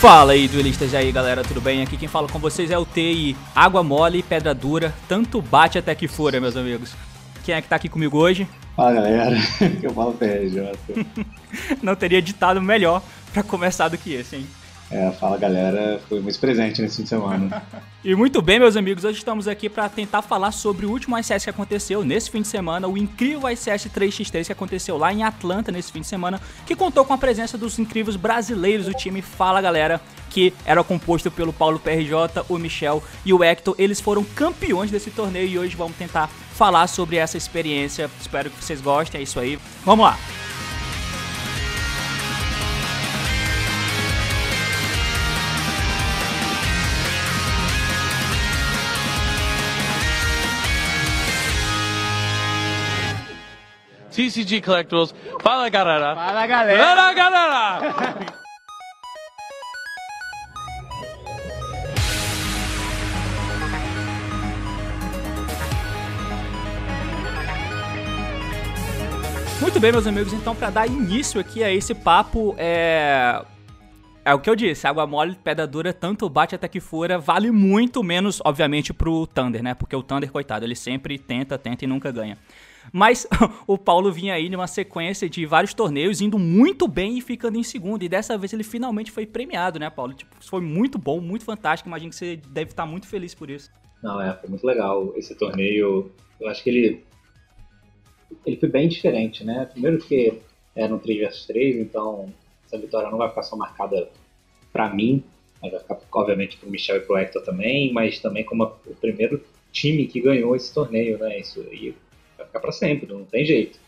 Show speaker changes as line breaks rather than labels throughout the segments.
Fala aí, duelistas aí, galera, tudo bem? Aqui quem fala com vocês é o TI. Água mole, pedra dura, tanto bate até que fura, meus amigos. Quem é que tá aqui comigo hoje?
Fala, galera. Eu falo PRJ.
Não teria ditado melhor para começar do que esse, hein?
É, fala galera, foi muito presente nesse fim de semana.
e muito bem, meus amigos, hoje estamos aqui para tentar falar sobre o último ICS que aconteceu nesse fim de semana, o incrível ICS 3x3 que aconteceu lá em Atlanta nesse fim de semana, que contou com a presença dos incríveis brasileiros do time Fala Galera, que era composto pelo Paulo PRJ, o Michel e o Hector. Eles foram campeões desse torneio e hoje vamos tentar falar sobre essa experiência. Espero que vocês gostem, é isso aí. Vamos lá!
TCG Collectibles. Fala galera!
Fala galera!
Fala galera!
Muito bem, meus amigos, então para dar início aqui a esse papo, é é o que eu disse, água mole, pedra dura, tanto bate até que fura, vale muito menos, obviamente, pro Thunder, né? Porque o Thunder, coitado, ele sempre tenta, tenta e nunca ganha. Mas o Paulo vinha aí numa sequência de vários torneios, indo muito bem e ficando em segundo. E dessa vez ele finalmente foi premiado, né, Paulo? Tipo, foi muito bom, muito fantástico. Imagino que você deve estar muito feliz por isso.
Não, é, foi muito legal esse torneio. Eu acho que ele, ele foi bem diferente, né? Primeiro que é no 3 vs 3, então essa vitória não vai ficar só marcada para mim, vai ficar, obviamente, para o Michel e para o Hector também, mas também como o primeiro time que ganhou esse torneio, né? Isso, e ficar para sempre, não tem jeito.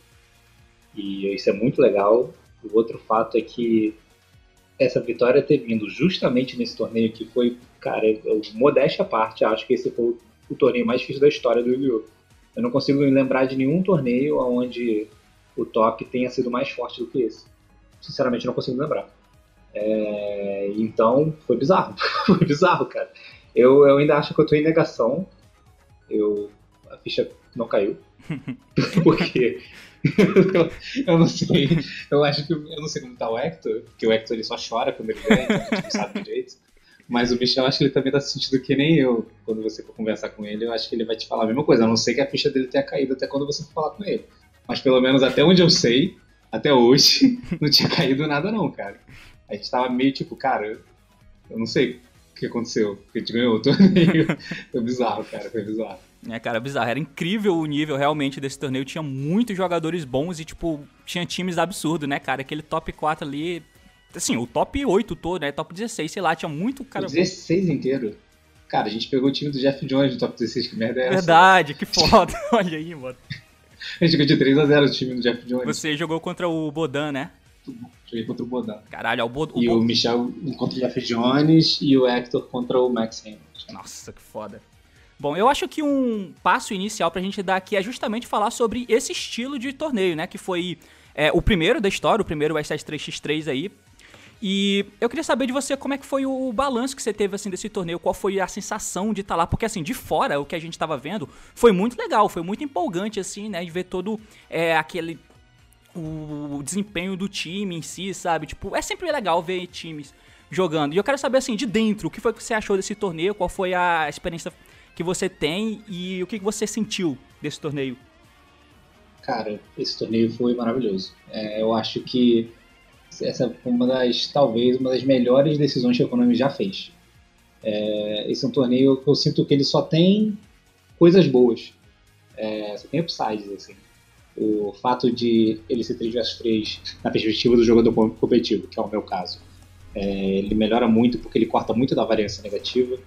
E isso é muito legal. O outro fato é que essa vitória ter vindo justamente nesse torneio que foi, cara, eu, modéstia à parte, acho que esse foi o, o torneio mais difícil da história do Yu-Gi-Oh! Eu não consigo me lembrar de nenhum torneio onde o top tenha sido mais forte do que esse. Sinceramente, não consigo lembrar. É, então, foi bizarro. foi bizarro, cara. Eu, eu ainda acho que eu tô em negação. Eu, a ficha não caiu. Porque eu, não sei. Eu acho que eu não sei como tá o Hector, porque o Hector ele só chora quando ele ganha, então a gente não sabe direito. Mas o Michel, acho que ele também tá se sentindo que nem eu. Quando você for conversar com ele, eu acho que ele vai te falar a mesma coisa. A não ser que a ficha dele tenha caído até quando você for falar com ele. Mas pelo menos até onde eu sei, até hoje, não tinha caído nada não, cara. A gente tava meio tipo, cara, eu não sei o que aconteceu, porque a gente ganhou o torneio. foi bizarro, cara, foi bizarro.
É, cara, bizarro. Era incrível o nível realmente desse torneio. Tinha muitos jogadores bons e, tipo, tinha times absurdos, né, cara? Aquele top 4 ali. Assim, o top 8 todo, né? Top 16, sei lá, tinha muito cara.
O 16 bom. inteiro? Cara, a gente pegou o time do Jeff Jones no top 16, que merda é essa?
Verdade, que foda. Olha aí, mano.
A gente ganhou de 3x0 o time do Jeff Jones.
Você jogou contra o Bodan, né?
Joguei contra o Bodan.
Caralho, o Bodan.
E o, o Michel contra o Jeff Jones e o Hector contra o Max Hamilton.
Nossa, que foda. Bom, eu acho que um passo inicial pra gente dar aqui é justamente falar sobre esse estilo de torneio, né? Que foi é, o primeiro da história, o primeiro S73X3 aí. E eu queria saber de você como é que foi o balanço que você teve assim desse torneio, qual foi a sensação de estar tá lá, porque assim, de fora, o que a gente estava vendo foi muito legal, foi muito empolgante assim, né, de ver todo é, aquele o desempenho do time em si, sabe? Tipo, é sempre legal ver times jogando. E eu quero saber assim, de dentro, o que foi que você achou desse torneio, qual foi a experiência que você tem e o que você sentiu desse torneio?
Cara, esse torneio foi maravilhoso. É, eu acho que essa foi uma das, talvez, uma das melhores decisões que a Konami já fez. É, esse é um torneio que eu sinto que ele só tem coisas boas. É, só tem upsides, assim. O fato de ele ser 3 vs 3 na perspectiva do jogador competitivo, que é o meu caso, é, ele melhora muito porque ele corta muito da variância negativa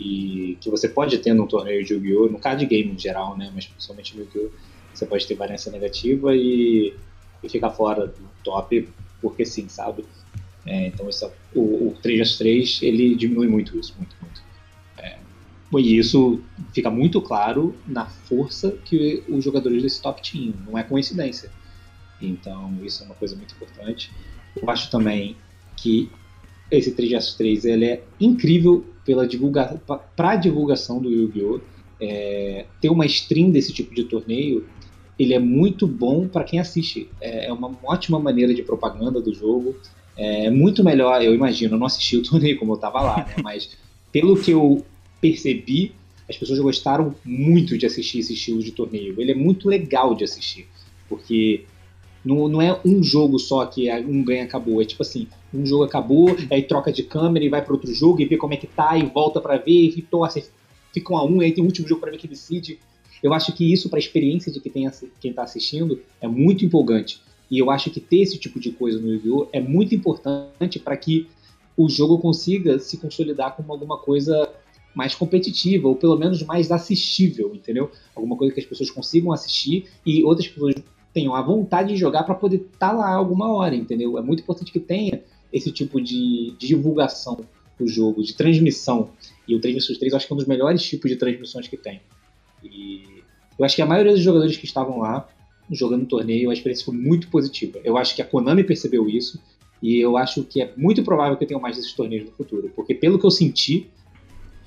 e que você pode ter num torneio de Yu-Gi-Oh!, no card game em geral, né, mas principalmente no Yu-Gi-Oh!, você pode ter variância negativa e, e ficar fora do top porque sim, sabe? É, então é, o, o 3x3 ele diminui muito isso, muito, muito. É, e isso fica muito claro na força que os jogadores desse top tinham, não é coincidência. Então isso é uma coisa muito importante. Eu acho também que esse 3x3 ele é incrível pela divulga para divulgação do Yu-Gi-Oh! É, ter uma stream desse tipo de torneio ele é muito bom para quem assiste. É, é uma ótima maneira de propaganda do jogo. É muito melhor, eu imagino, eu não assisti o torneio como eu tava lá, né? Mas pelo que eu percebi, as pessoas gostaram muito de assistir esse estilo de torneio. Ele é muito legal de assistir, porque não, não é um jogo só que é um ganha acabou. É tipo assim, um jogo acabou, aí troca de câmera e vai para outro jogo e vê como é que tá e volta para ver e torce, fica um a um, aí tem o último jogo para ver que decide. Eu acho que isso, para a experiência de quem está assistindo, é muito empolgante. E eu acho que ter esse tipo de coisa no Yu-Gi-Oh! é muito importante para que o jogo consiga se consolidar como alguma coisa mais competitiva, ou pelo menos mais assistível, entendeu? Alguma coisa que as pessoas consigam assistir e outras pessoas tenham a vontade de jogar para poder estar tá lá alguma hora, entendeu? É muito importante que tenha esse tipo de, de divulgação do jogo, de transmissão. E o 3 vs 3 eu acho que é um dos melhores tipos de transmissões que tem. E eu acho que a maioria dos jogadores que estavam lá jogando o torneio, a experiência foi muito positiva. Eu acho que a Konami percebeu isso e eu acho que é muito provável que tenha mais desses torneios no futuro, porque pelo que eu senti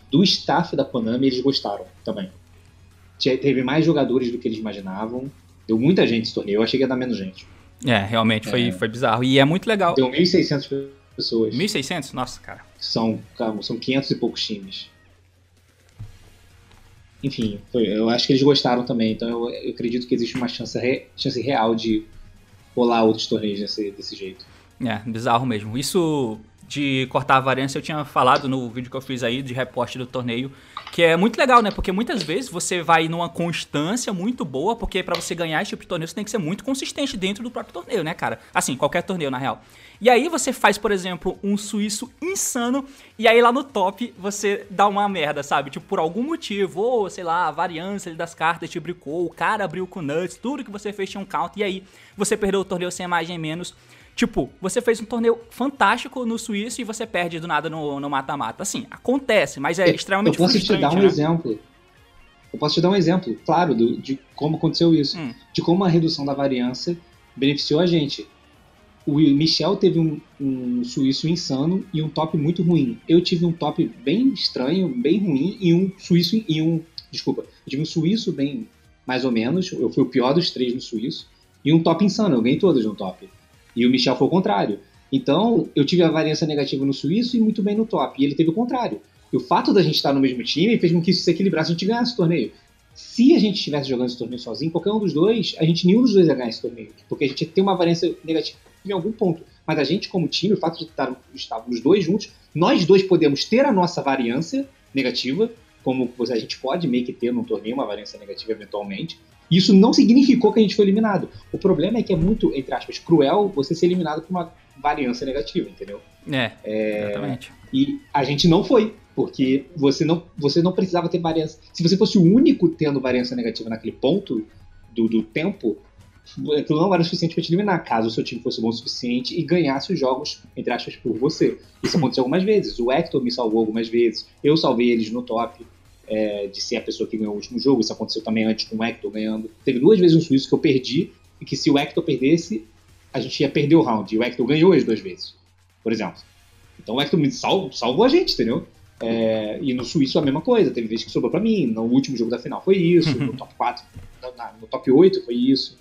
do staff da Konami, eles gostaram também. Teve mais jogadores do que eles imaginavam, deu muita gente esse torneio, eu achei que ia dar menos gente.
É, realmente foi, é. foi bizarro. E é muito legal.
Deu 1.600 pessoas.
1.600? Nossa, cara.
São, são 500 e poucos times enfim, foi, eu acho que eles gostaram também, então eu, eu acredito que existe uma chance, re, chance real de rolar outros torneios desse, desse jeito.
É, bizarro mesmo. Isso de cortar a variância eu tinha falado no vídeo que eu fiz aí de reporte do torneio, que é muito legal, né? Porque muitas vezes você vai numa constância muito boa, porque para você ganhar esse tipo de torneio você tem que ser muito consistente dentro do próprio torneio, né, cara? Assim, qualquer torneio na real. E aí você faz, por exemplo, um suíço insano e aí lá no top você dá uma merda, sabe? Tipo, por algum motivo, ou sei lá, a variância das cartas te bricou, o cara abriu com nuts, tudo que você fez tinha um count e aí você perdeu o torneio sem margem menos. Tipo, você fez um torneio fantástico no Suíço e você perde do nada no mata-mata. Assim, acontece, mas é extremamente
frustrante. Eu posso te dar um
né?
exemplo. Eu posso te dar um exemplo, claro, do, de como aconteceu isso. Hum. De como a redução da variância beneficiou a gente o Michel teve um, um, suíço insano e um top muito ruim. Eu tive um top bem estranho, bem ruim e um suíço e um, desculpa, eu tive um suíço bem mais ou menos. Eu fui o pior dos três no suíço e um top insano. Eu ganhei todos no top. E o Michel foi o contrário. Então eu tive a variância negativa no suíço e muito bem no top. E ele teve o contrário. E o fato da gente estar no mesmo time fez com que isso se equilibrasse e a gente ganhasse o torneio. Se a gente estivesse jogando esse torneio sozinho, qualquer um dos dois, a gente nenhum dos dois ia ganhar esse torneio. Porque a gente ter uma variância negativa em algum ponto. Mas a gente, como time, o fato de estar, estarmos dois juntos, nós dois podemos ter a nossa variância negativa, como a gente pode meio que ter num torneio uma variância negativa eventualmente. Isso não significou que a gente foi eliminado. O problema é que é muito, entre aspas, cruel você ser eliminado por uma variância negativa, entendeu?
É, é exatamente.
E a gente não foi, porque você não, você não precisava ter variância. Se você fosse o único tendo variância negativa naquele ponto do, do tempo, aquilo não era suficiente para te eliminar, caso o seu time fosse bom o suficiente e ganhasse os jogos, entre aspas, por você. Isso aconteceu algumas vezes. O Hector me salvou algumas vezes. Eu salvei eles no top é, de ser a pessoa que ganhou o último jogo. Isso aconteceu também antes com o Hector ganhando. Teve duas vezes um suíço que eu perdi e que se o Hector perdesse, a gente ia perder o round. E o Hector ganhou as duas vezes, por exemplo. Então o Hector me salvou, salvou a gente, entendeu? É, e no Suíço a mesma coisa, teve vezes que sobrou para mim. No último jogo da final foi isso, no top 4, no, no top 8 foi isso.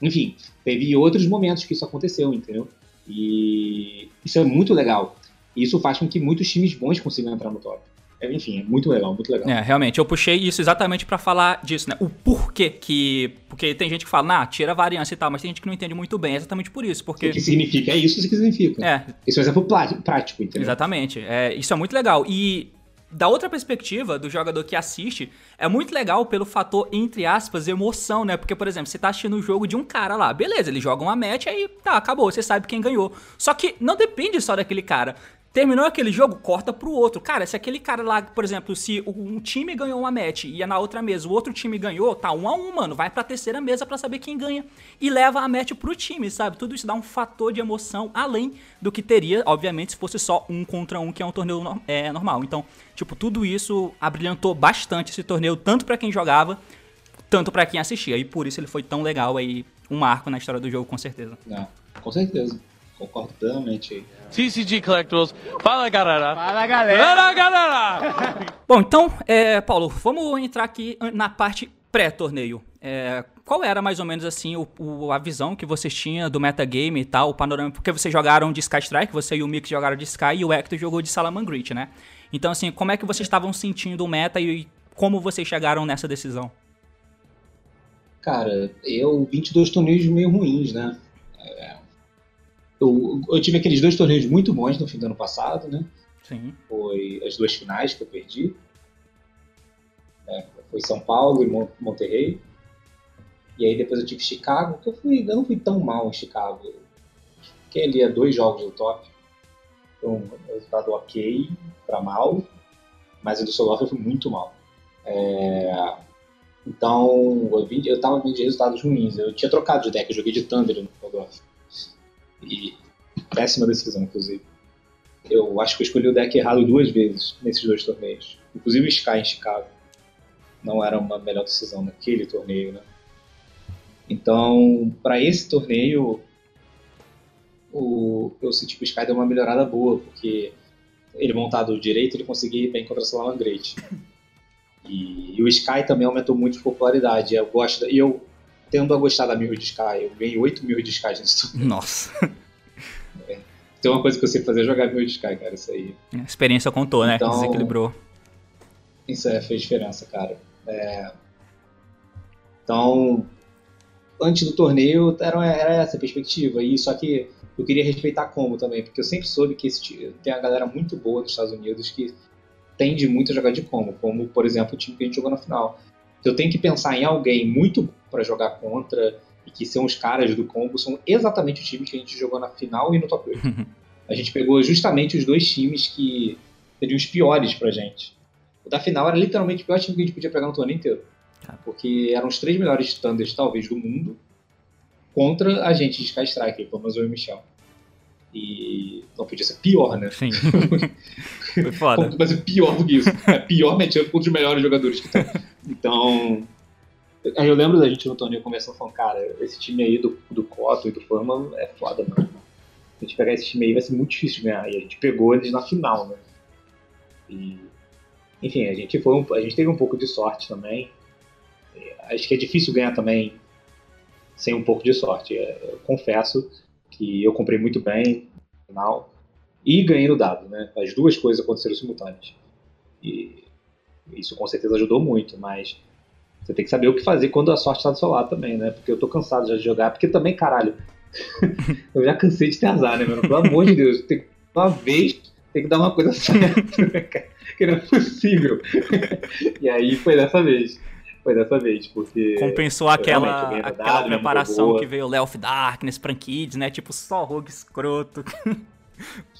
Enfim, teve outros momentos que isso aconteceu, entendeu? E isso é muito legal. E isso faz com que muitos times bons consigam entrar no top. É, enfim, é muito legal, muito legal.
É, realmente, eu puxei isso exatamente para falar disso, né? O porquê que. Porque tem gente que fala, nah, tira a variância e tal, mas tem gente que não entende muito bem. É exatamente por isso. Porque...
O que significa é isso que significa. É. Isso é um exemplo prático, entendeu?
Exatamente. É, isso é muito legal. E da outra perspectiva do jogador que assiste, é muito legal pelo fator, entre aspas, emoção, né? Porque, por exemplo, você tá assistindo o um jogo de um cara lá, beleza, ele joga uma match aí tá, acabou, você sabe quem ganhou. Só que não depende só daquele cara. Terminou aquele jogo, corta pro outro. Cara, se aquele cara lá, por exemplo, se um time ganhou uma match e na outra mesa o outro time ganhou, tá um a um, mano. Vai pra terceira mesa para saber quem ganha. E leva a match pro time, sabe? Tudo isso dá um fator de emoção além do que teria, obviamente, se fosse só um contra um, que é um torneio é, normal. Então, tipo, tudo isso abrilhantou bastante esse torneio, tanto para quem jogava, tanto para quem assistia. E por isso ele foi tão legal aí, um marco na história do jogo, com certeza.
É, com certeza. Concordo plenamente.
TCG Collectors, fala galera!
Fala galera!
Fala galera!
Bom, então, é, Paulo, vamos entrar aqui na parte pré-torneio. É, qual era mais ou menos assim o, o, a visão que vocês tinham do metagame e tal, o panorama, porque vocês jogaram de Sky Strike, você e o Mick jogaram de Sky e o Hector jogou de Salamangreat, né? Então assim, como é que vocês estavam sentindo o meta e como vocês chegaram nessa decisão?
Cara, eu 22 torneios meio ruins, né? É, eu, eu tive aqueles dois torneios muito bons no fim do ano passado, né?
Sim.
Foi as duas finais que eu perdi. É, foi São Paulo e Monterrey. E aí depois eu tive Chicago, que eu, fui, eu não fui tão mal em Chicago. Fiquei ali a dois jogos do top. Um resultado ok para mal, mas o do eu fui muito mal. É, então, eu, vi, eu tava vendo de resultados ruins. Eu tinha trocado de deck, eu joguei de Thunder no Soloff. E péssima decisão, inclusive. Eu acho que eu escolhi o deck errado duas vezes nesses dois torneios. Inclusive o Sky em Chicago. Não era uma melhor decisão naquele torneio, né? Então, para esse torneio, o, eu senti que o Sky deu uma melhorada boa, porque ele montado direito, ele conseguia ir bem contra a Salaman Great. E, e, o Sky também aumentou muito de popularidade. Eu gosto, e eu tendo a gostar da Mirror de Sky. Eu ganhei 8 mil de Sky nesse torneio.
Nossa.
É. Tem uma coisa que eu sei fazer é jogar Mirror de Sky, cara. Isso aí.
A experiência contou, né? Então, Desequilibrou.
Isso é, fez diferença, cara. É... Então, antes do torneio era, era essa a perspectiva. E só que eu queria respeitar a combo também, porque eu sempre soube que esse, tem uma galera muito boa nos Estados Unidos que tende muito a jogar de combo, como por exemplo o time que a gente jogou na final. Então, eu tenho que pensar em alguém muito para jogar contra e que são os caras do combo, são exatamente o time que a gente jogou na final e no top 8. a gente pegou justamente os dois times que seriam os piores pra gente. O da final era literalmente o pior time que a gente podia pegar no torneio inteiro. Porque eram os três melhores standards, talvez, do mundo contra a gente de Sky Striker, pelo menos eu e o Michel. E não podia ser pior, né?
Sim. Foi foda.
Mas é pior do que isso. É pior matchup contra os melhores jogadores que tem. Então. Aí eu lembro da gente no torneio conversando falando, cara, esse time aí do, do Cotto e do Fama é foda, mano. A gente pegar esse time aí vai ser muito difícil de ganhar. E a gente pegou eles na final, né? E, enfim, a gente, foi um, a gente teve um pouco de sorte também acho que é difícil ganhar também sem um pouco de sorte. É, eu confesso que eu comprei muito bem no final e ganhei no dado, né? As duas coisas aconteceram simultâneas. E isso com certeza ajudou muito, mas você tem que saber o que fazer quando a sorte está do seu lado também, né? Porque eu tô cansado já de jogar, porque também, caralho, eu já cansei de ter azar, né, mano? Pelo amor de Deus, tem que, uma vez tem que dar uma coisa certa, né, cara? Que não é possível. e aí foi dessa vez foi dessa vez, porque.
Compensou aquela, aquela preparação que veio Léo of Darkness, Prankids, né? Tipo, só rogue escroto.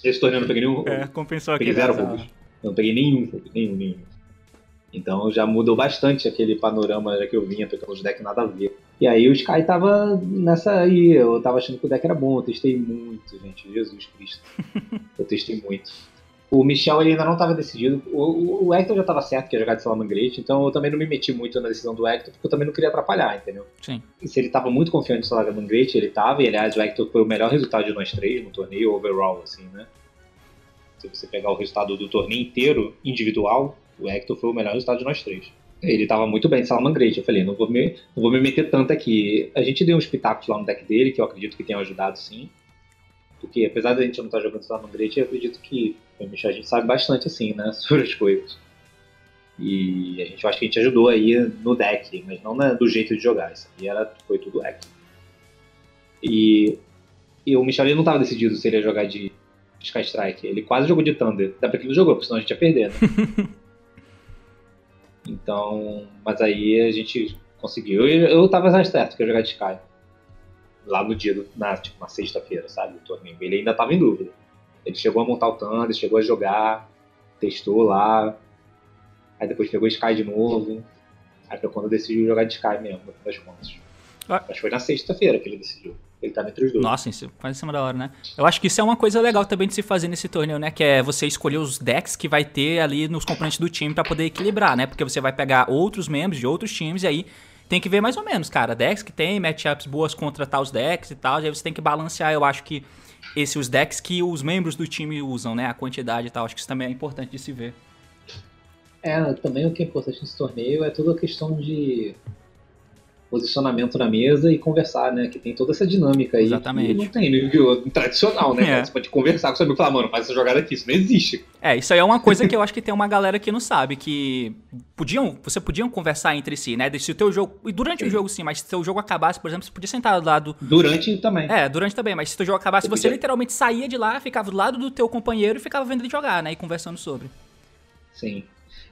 Esse torneio eu não peguei nenhum.
É, compensou
peguei zero rogues. Eu não peguei nenhum nenhum, nenhum. Então já mudou bastante aquele panorama já que eu vinha pegando os decks nada a ver. E aí o Sky tava nessa aí, eu tava achando que o deck era bom, eu testei muito, gente, Jesus Cristo. eu testei muito. O Michel ele ainda não estava decidido. O, o, Hector já estava certo que ia jogar de Salaman Great, então eu também não me meti muito na decisão do Hector, porque eu também não queria atrapalhar, entendeu?
Sim.
E se ele estava muito confiante no Salaman Great, ele estava, e aliás o Hector foi o melhor resultado de nós três no torneio overall, assim, né? Se você pegar o resultado do torneio inteiro, individual, o Hector foi o melhor resultado de nós três. Ele estava muito bem de Salaman Great. Eu falei, não vou, me, não vou me meter tanto aqui. A gente deu uns pitacos lá no deck dele, que eu acredito que tenham ajudado sim. Porque apesar da gente não estar tá jogando Salaman Great, eu acredito que o Michel a gente sabe bastante assim, né, sobre as coisas. E a gente eu acho que a gente ajudou aí no deck, mas não na, do jeito de jogar. Isso aí era, foi tudo hack. E, e o Michel não estava decidido se ele ia jogar de Sky Strike. Ele quase jogou de Thunder. Ainda bem que ele jogou, porque senão a gente ia perder, né? então, mas aí a gente conseguiu. Eu, eu tava mais certo que ia jogar de Sky. Lá no dia, do, na, tipo, na sexta-feira, sabe? O torneio. Ele ainda tava em dúvida. Ele chegou a montar o Thunder, chegou a jogar, testou lá, aí depois pegou Sky de novo. Aí foi quando decidiu jogar de Sky mesmo, das contas. Ah. Acho que foi na sexta-feira que ele decidiu. Ele tá entre os dois.
Nossa, isso quase em cima da hora, né? Eu acho que isso é uma coisa legal também de se fazer nesse torneio, né? Que é você escolher os decks que vai ter ali nos componentes do time para poder equilibrar, né? Porque você vai pegar outros membros de outros times e aí tem que ver mais ou menos, cara. Decks que tem matchups boas contra tal decks e tal. E aí você tem que balancear, eu acho que esses os decks que os membros do time usam, né? A quantidade e tal. Acho que isso também é importante de se ver.
É, também o que é importante nesse torneio é toda a questão de posicionamento na mesa e conversar, né? Que tem toda essa dinâmica aí
Exatamente.
que não tem no Yu-Gi-Oh! tradicional, né?
É.
Você pode conversar com seu amigo e falar, mano, faz essa jogada aqui, isso não existe.
É, isso aí é uma coisa que eu acho que tem uma galera que não sabe, que podiam, você podiam conversar entre si, né? Se o teu jogo, e durante o jogo sim, mas se o teu jogo acabasse, por exemplo, você podia sentar do lado
Durante também.
É, durante também, mas se o teu jogo acabasse,
Eu
você
podia-
literalmente saía de lá, ficava do lado do teu companheiro e ficava vendo ele jogar, né? E conversando sobre.
Sim.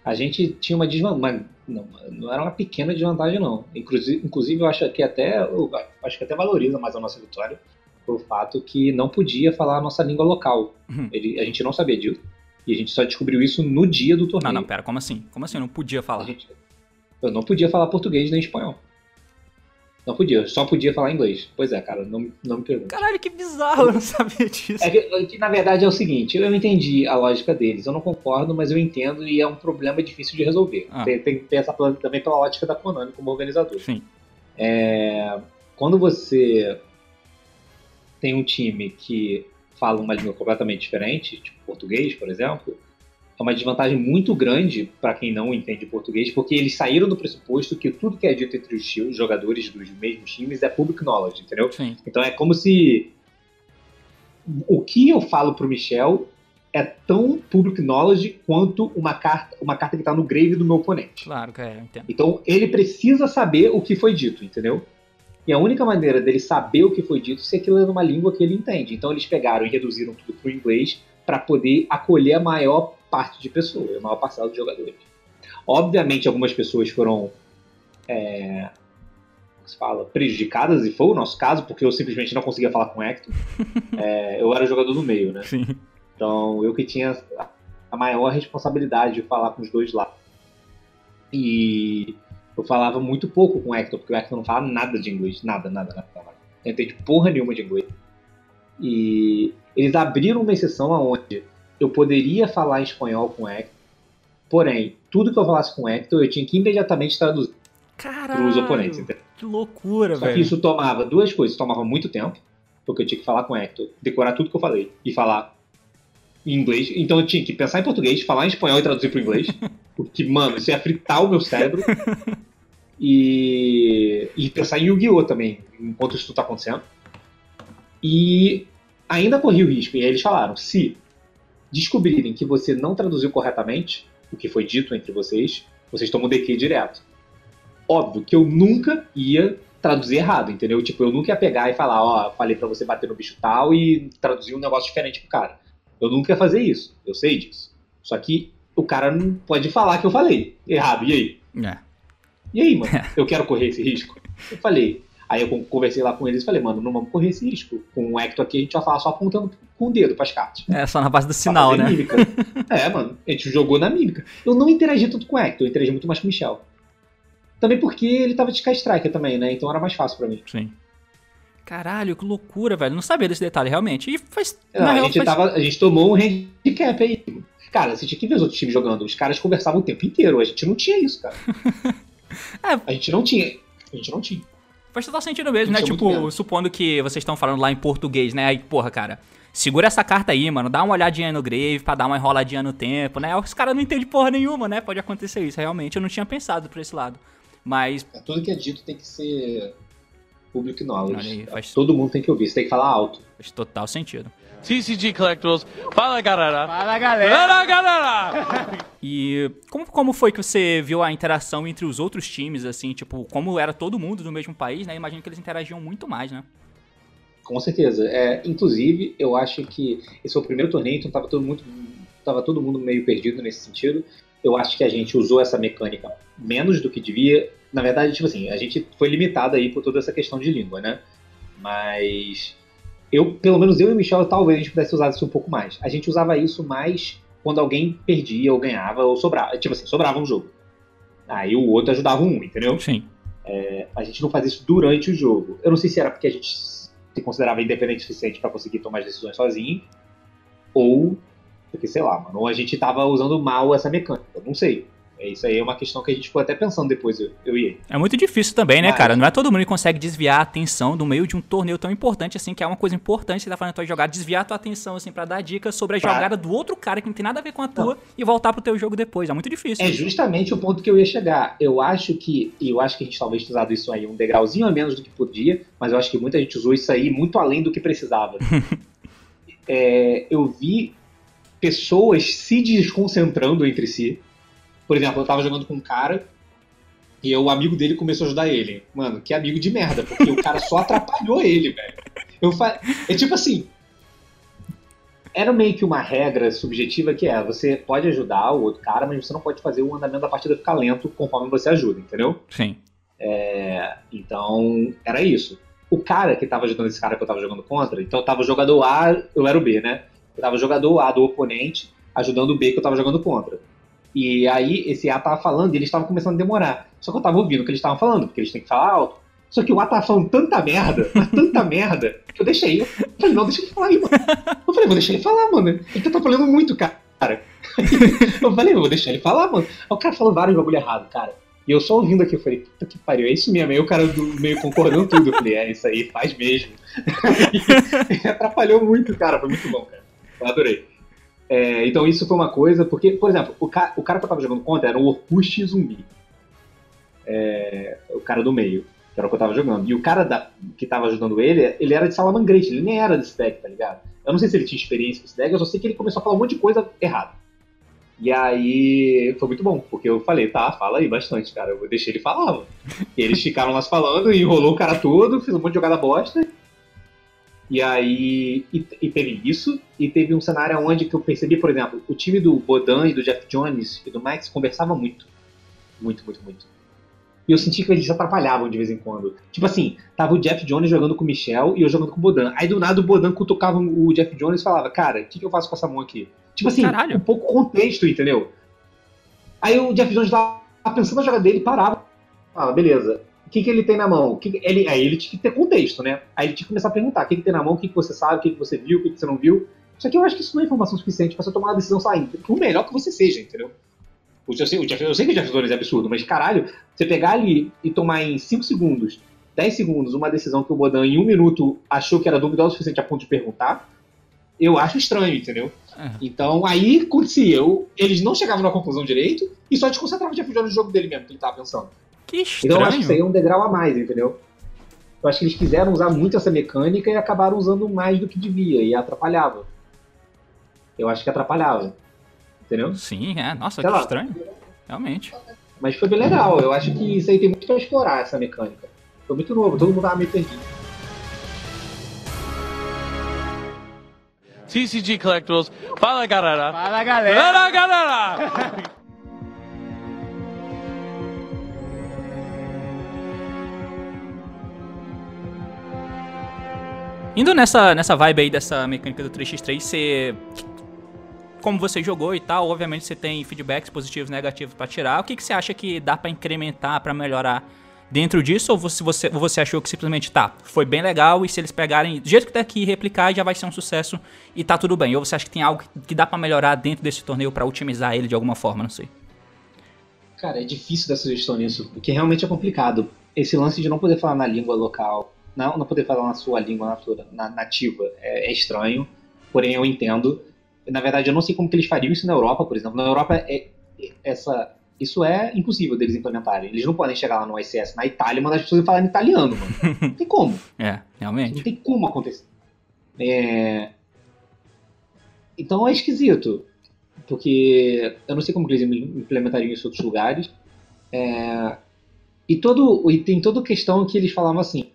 A gente tinha uma desvantagem. Não, não era uma pequena desvantagem, não. Inclusive, inclusive eu acho que até. Eu acho que até valoriza mais a nossa vitória o fato que não podia falar a nossa língua local.
Uhum.
Ele, a gente não sabia disso. E a gente só descobriu isso no dia do
Não,
torneio.
não, pera, como assim? Como assim? Eu não podia falar.
gente- eu não podia falar português nem espanhol. Não podia, só podia falar inglês. Pois é, cara, não, não me pergunta.
Caralho, que bizarro, eu não sabia disso.
É que, é que, na verdade é o seguinte, eu entendi a lógica deles, eu não concordo, mas eu entendo e é um problema difícil de resolver.
Ah.
Tem, tem pensar pela- também pela ótica da Konami como organizador.
Sim.
É, quando você tem um time que fala uma língua completamente diferente, tipo português, por exemplo, é uma desvantagem muito grande para quem não entende português, porque eles saíram do pressuposto que tudo que é dito entre os jogadores dos mesmos times é public knowledge, entendeu?
Sim.
Então é como se o que eu falo pro Michel é tão public knowledge quanto uma carta, uma carta que tá no grave do meu oponente.
Claro que é, entendo.
Então ele precisa saber o que foi dito, entendeu? E a única maneira dele saber o que foi dito é se aquilo é numa língua que ele entende. Então eles pegaram e reduziram tudo pro inglês para poder acolher a maior parte de pessoas, a maior parcela de jogadores. Obviamente algumas pessoas foram é, como se fala, prejudicadas, e foi o nosso caso, porque eu simplesmente não conseguia falar com o Hector. É, eu era o jogador do meio, né?
Sim.
Então eu que tinha a maior responsabilidade de falar com os dois lá. E eu falava muito pouco com o Hector, porque o Hector não fala nada de inglês. Nada, nada, nada. nada. Eu não entendi porra nenhuma de inglês. E eles abriram uma exceção onde eu poderia falar em espanhol com o Hector, porém, tudo que eu falasse com o Hector eu tinha que imediatamente traduzir para os oponentes. Entendeu?
que loucura,
Só que
velho.
isso tomava duas coisas, tomava muito tempo, porque eu tinha que falar com o Hector, decorar tudo que eu falei e falar em inglês. Então eu tinha que pensar em português, falar em espanhol e traduzir para o inglês. porque, mano, isso ia fritar o meu cérebro. E, e pensar em Yu-Gi-Oh! também, enquanto isso tudo tá acontecendo. E ainda corri o risco. E aí eles falaram: se descobrirem que você não traduziu corretamente o que foi dito entre vocês, vocês tomam DQ direto. Óbvio que eu nunca ia traduzir errado, entendeu? Tipo, eu nunca ia pegar e falar, ó, falei pra você bater no bicho tal e traduzir um negócio diferente pro cara. Eu nunca ia fazer isso, eu sei disso. Só que o cara não pode falar que eu falei errado, e aí?
É.
E aí, mano? Eu quero correr esse risco? Eu falei. Aí eu conversei lá com eles e falei, mano, não vamos correr esse risco. Com o Hector aqui a gente vai falar só apontando com o dedo pras cartas.
É só na base do sinal, né?
mímica. é, mano. A gente jogou na mímica. Eu não interagi tanto com o Hector, eu interagi muito mais com o Michel. Também porque ele tava de Sky Striker também, né? Então era mais fácil pra mim.
Sim. Caralho, que loucura, velho. Não sabia desse detalhe, realmente. E faz.
Não,
na
a, gente
faz-
tava, a gente tomou um handicap aí. Cara, você tinha que ver os outros times jogando. Os caras conversavam o tempo inteiro. A gente não tinha isso, cara.
É.
A gente não tinha. A gente não tinha.
Faz total sentido mesmo, né?
É
Tipo, supondo que vocês estão falando lá em português, né? Aí, porra, cara, segura essa carta aí, mano. Dá uma olhadinha no Grave pra dar uma enroladinha no tempo, né? Os caras não entendem porra nenhuma, né? Pode acontecer isso, realmente. Eu não tinha pensado por esse lado. Mas,
É, Tudo que é dito tem que ser public knowledge.
Aí, faz-
Todo mundo tem que ouvir. Você tem que falar alto.
faz total sentido.
TCG Collectibles. Fala galera.
Fala galera!
Fala galera.
E como, como foi que você viu a interação entre os outros times, assim? Tipo, como era todo mundo do mesmo país, né? Imagino que eles interagiam muito mais, né?
Com certeza. É, inclusive, eu acho que esse foi o primeiro torneio, então tava todo, muito, tava todo mundo meio perdido nesse sentido. Eu acho que a gente usou essa mecânica menos do que devia. Na verdade, tipo assim, a gente foi limitado aí por toda essa questão de língua, né? Mas eu, pelo menos eu e o Michel, talvez a gente pudesse usar isso um pouco mais. A gente usava isso mais quando alguém perdia ou ganhava ou sobrava. Tipo assim, sobrava um jogo. Aí o outro ajudava um, entendeu?
Sim.
a gente não fazia isso durante o jogo. Eu não sei se era porque a gente se considerava independente o suficiente para conseguir tomar as decisões sozinho, ou porque, sei lá, mano, ou a gente tava usando mal essa mecânica. Eu não sei. É isso aí é uma questão que a gente ficou até pensando depois, eu, eu e ele.
É muito difícil também, né,
Mas-
cara? Não é todo mundo que consegue desviar a atenção do meio de um torneio tão importante assim, que é uma coisa importante você tá fazendo a tua jogada, desviar a tua atenção, assim, pra dar dicas sobre a
Pra-
jogada do outro cara que não tem nada a ver com a tua e voltar pro teu jogo depois. É muito difícil.
É justamente o ponto que eu ia chegar. Eu acho que, e eu acho que a gente talvez tenha usado isso aí um degrauzinho a menos do que podia, mas eu acho que muita gente usou isso aí muito além do que precisava. É, eu vi pessoas se desconcentrando entre si. Por exemplo, eu tava jogando com um cara e o amigo dele começou a ajudar ele. Mano, que amigo de merda, porque o cara só atrapalhou ele, velho. Eu fa... É tipo assim. Era meio que uma regra subjetiva que é: você pode ajudar o outro cara, mas você não pode fazer o andamento da partida ficar lento conforme você ajuda, entendeu?
Sim.
É, então, era isso. O cara que tava ajudando esse cara que eu tava jogando contra, então eu tava o jogador A, eu era o B, né? Eu tava o jogador A do oponente ajudando o B que eu tava jogando contra. E aí esse A tava falando e eles estavam começando a demorar. Só que eu tava ouvindo o que eles estavam falando, porque eles têm que falar alto. Só que o A tava falando tanta merda, tanta merda, que eu deixei. Eu falei, não, deixa ele falar aí, mano. Eu falei, vou deixar ele falar, mano. Ele tá atrapalhando muito, cara. Eu falei, vou deixar ele falar, mano. Aí o cara falou vários bagulho errado, cara. E eu só ouvindo aqui, eu falei, puta que pariu, é isso mesmo. Aí o cara meio concordando tudo. Eu falei, é isso aí, faz mesmo. E atrapalhou muito, cara. Foi muito bom, cara. Eu adorei. É, então isso foi uma coisa, porque, por exemplo, o, ca o cara que eu tava jogando contra era o Orkust Zumbi. É, o cara do meio, que era o que eu tava jogando. E o cara da- que tava ajudando ele, ele era de Salamangrete, ele nem era desse deck, tá ligado? Eu não sei se ele tinha experiência com esse deck, eu só sei que ele começou a falar um monte de coisa errada. E aí foi muito bom, porque eu falei, tá, fala aí bastante, cara. Eu deixei ele falar. E eles ficaram lá falando, e enrolou o cara todo, fez um monte de jogada bosta. E aí. E, e teve isso, e teve um cenário onde que eu percebi, por exemplo, o time do Bodan e do Jeff Jones e do Max conversava muito. Muito, muito, muito. E eu senti que eles se atrapalhavam de vez em quando. Tipo assim, tava o Jeff Jones jogando com o Michel e eu jogando com o Bodan. Aí do nada o Bodan cutucava o Jeff Jones e falava, cara, o que, que eu faço com essa mão aqui? Tipo assim,
Caralho.
um pouco contexto, entendeu? Aí o Jeff Jones lá pensando na jogada dele, parava. Fala, beleza. O que, que ele tem na mão? Que que- ele, aí ele tinha que ter contexto, né? Aí ele tinha que começar a perguntar: o que, que tem na mão, o que, que você sabe, o que, que você viu, o que, que você não viu. Só que eu acho que isso não é informação suficiente pra você tomar uma decisão saindo. Por melhor que você seja, entendeu? Eu sei, eu sei que o Jeff Jones é absurdo, mas caralho, você pegar ali e tomar em 5 segundos, 10 segundos, uma decisão que o Bodan em um minuto achou que era duvidosa o suficiente a ponto de perguntar, eu acho estranho, entendeu?
É.
Então aí acontecia, eu, eles não chegavam na conclusão direito e só desconcentravam o Jeff Jones no jogo dele mesmo, que ele tava pensando.
Que
Então eu acho que isso aí
estranho.
é um degrau a mais, entendeu? Eu acho que eles quiseram usar muito essa mecânica e acabaram usando mais do que devia e atrapalhava. Eu acho que atrapalhava. Entendeu?
Sim, é. Nossa,
Sei
que
lá.
estranho. Realmente.
Mas foi bem legal. Eu acho que isso aí tem muito pra explorar, essa mecânica. Foi muito novo, todo mundo tava meio perdido.
TCG Collectibles. Fala, galera.
Fala galera!
Galera, galera.
Indo nessa, nessa vibe aí dessa mecânica do 3x3, você. Como você jogou e tal, obviamente você tem feedbacks positivos e negativos pra tirar. O que, que você acha que dá pra incrementar, pra melhorar dentro disso? Ou você, você, ou você achou que simplesmente tá, foi bem legal e se eles pegarem do jeito que tá aqui replicar já vai ser um sucesso e tá tudo bem? Ou você acha que tem algo que dá pra melhorar dentro desse torneio pra otimizar ele de alguma forma? Não sei.
Cara, é difícil dar sugestão nisso, porque realmente é complicado. Esse lance de não poder falar na língua local, não, não poder falar na sua língua natura, na, nativa, é, é estranho, porém eu entendo. Na verdade, eu não sei como que eles fariam isso na Europa, por exemplo. Na Europa, é, é- essa, isso é impossível deles implementarem. Eles não podem chegar lá no ICS na Itália e mandar as pessoas falarem italiano, mano. Não tem como.
É, realmente.
Não tem como acontecer. É, Então é esquisito. Porque eu não sei como que eles implementariam isso em outros lugares. É, E, todo... e tem toda questão que eles falavam assim: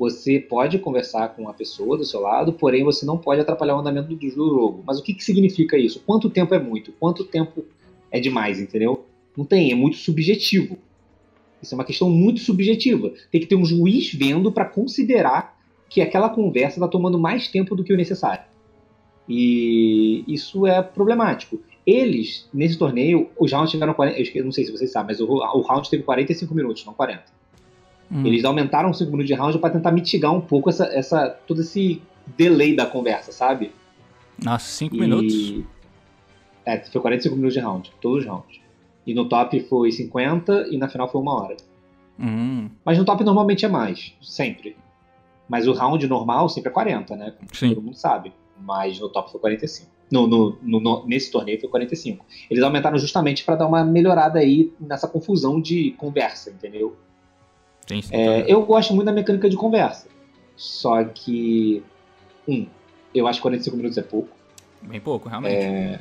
você pode conversar com a pessoa do seu lado, porém você não pode atrapalhar o andamento do jogo. Mas o que, que significa isso? Quanto tempo é muito? Quanto tempo é demais, entendeu? Não tem, é muito subjetivo. Isso é uma questão muito subjetiva. Tem que ter um juiz vendo para considerar que aquela conversa está tomando mais tempo do que o necessário. E isso é problemático. Eles, nesse torneio, os rounds tiveram 40. Eu esque- eu não sei se vocês sabem, mas o, o round teve 45 minutos, não 40.
Hum.
Eles aumentaram 5 minutos de round para tentar mitigar um pouco essa, essa, todo esse delay da conversa, sabe?
Nossa, 5
E-
minutos.
É, foi 45 minutos de round, todos os rounds. E no top foi 50 e na final foi uma hora.
Hum,
Mas no top normalmente é mais, sempre. Mas o round normal sempre é 40, né? Como
Sim.
todo mundo sabe. Mas no top foi 45. No, no, no- no- nesse torneio foi 45. Eles aumentaram justamente para dar uma melhorada aí nessa confusão de conversa, entendeu?
Sim, sim.
É, eu gosto muito da mecânica de conversa. Só que. Um, eu acho que 45 minutos é pouco.
Bem pouco, realmente.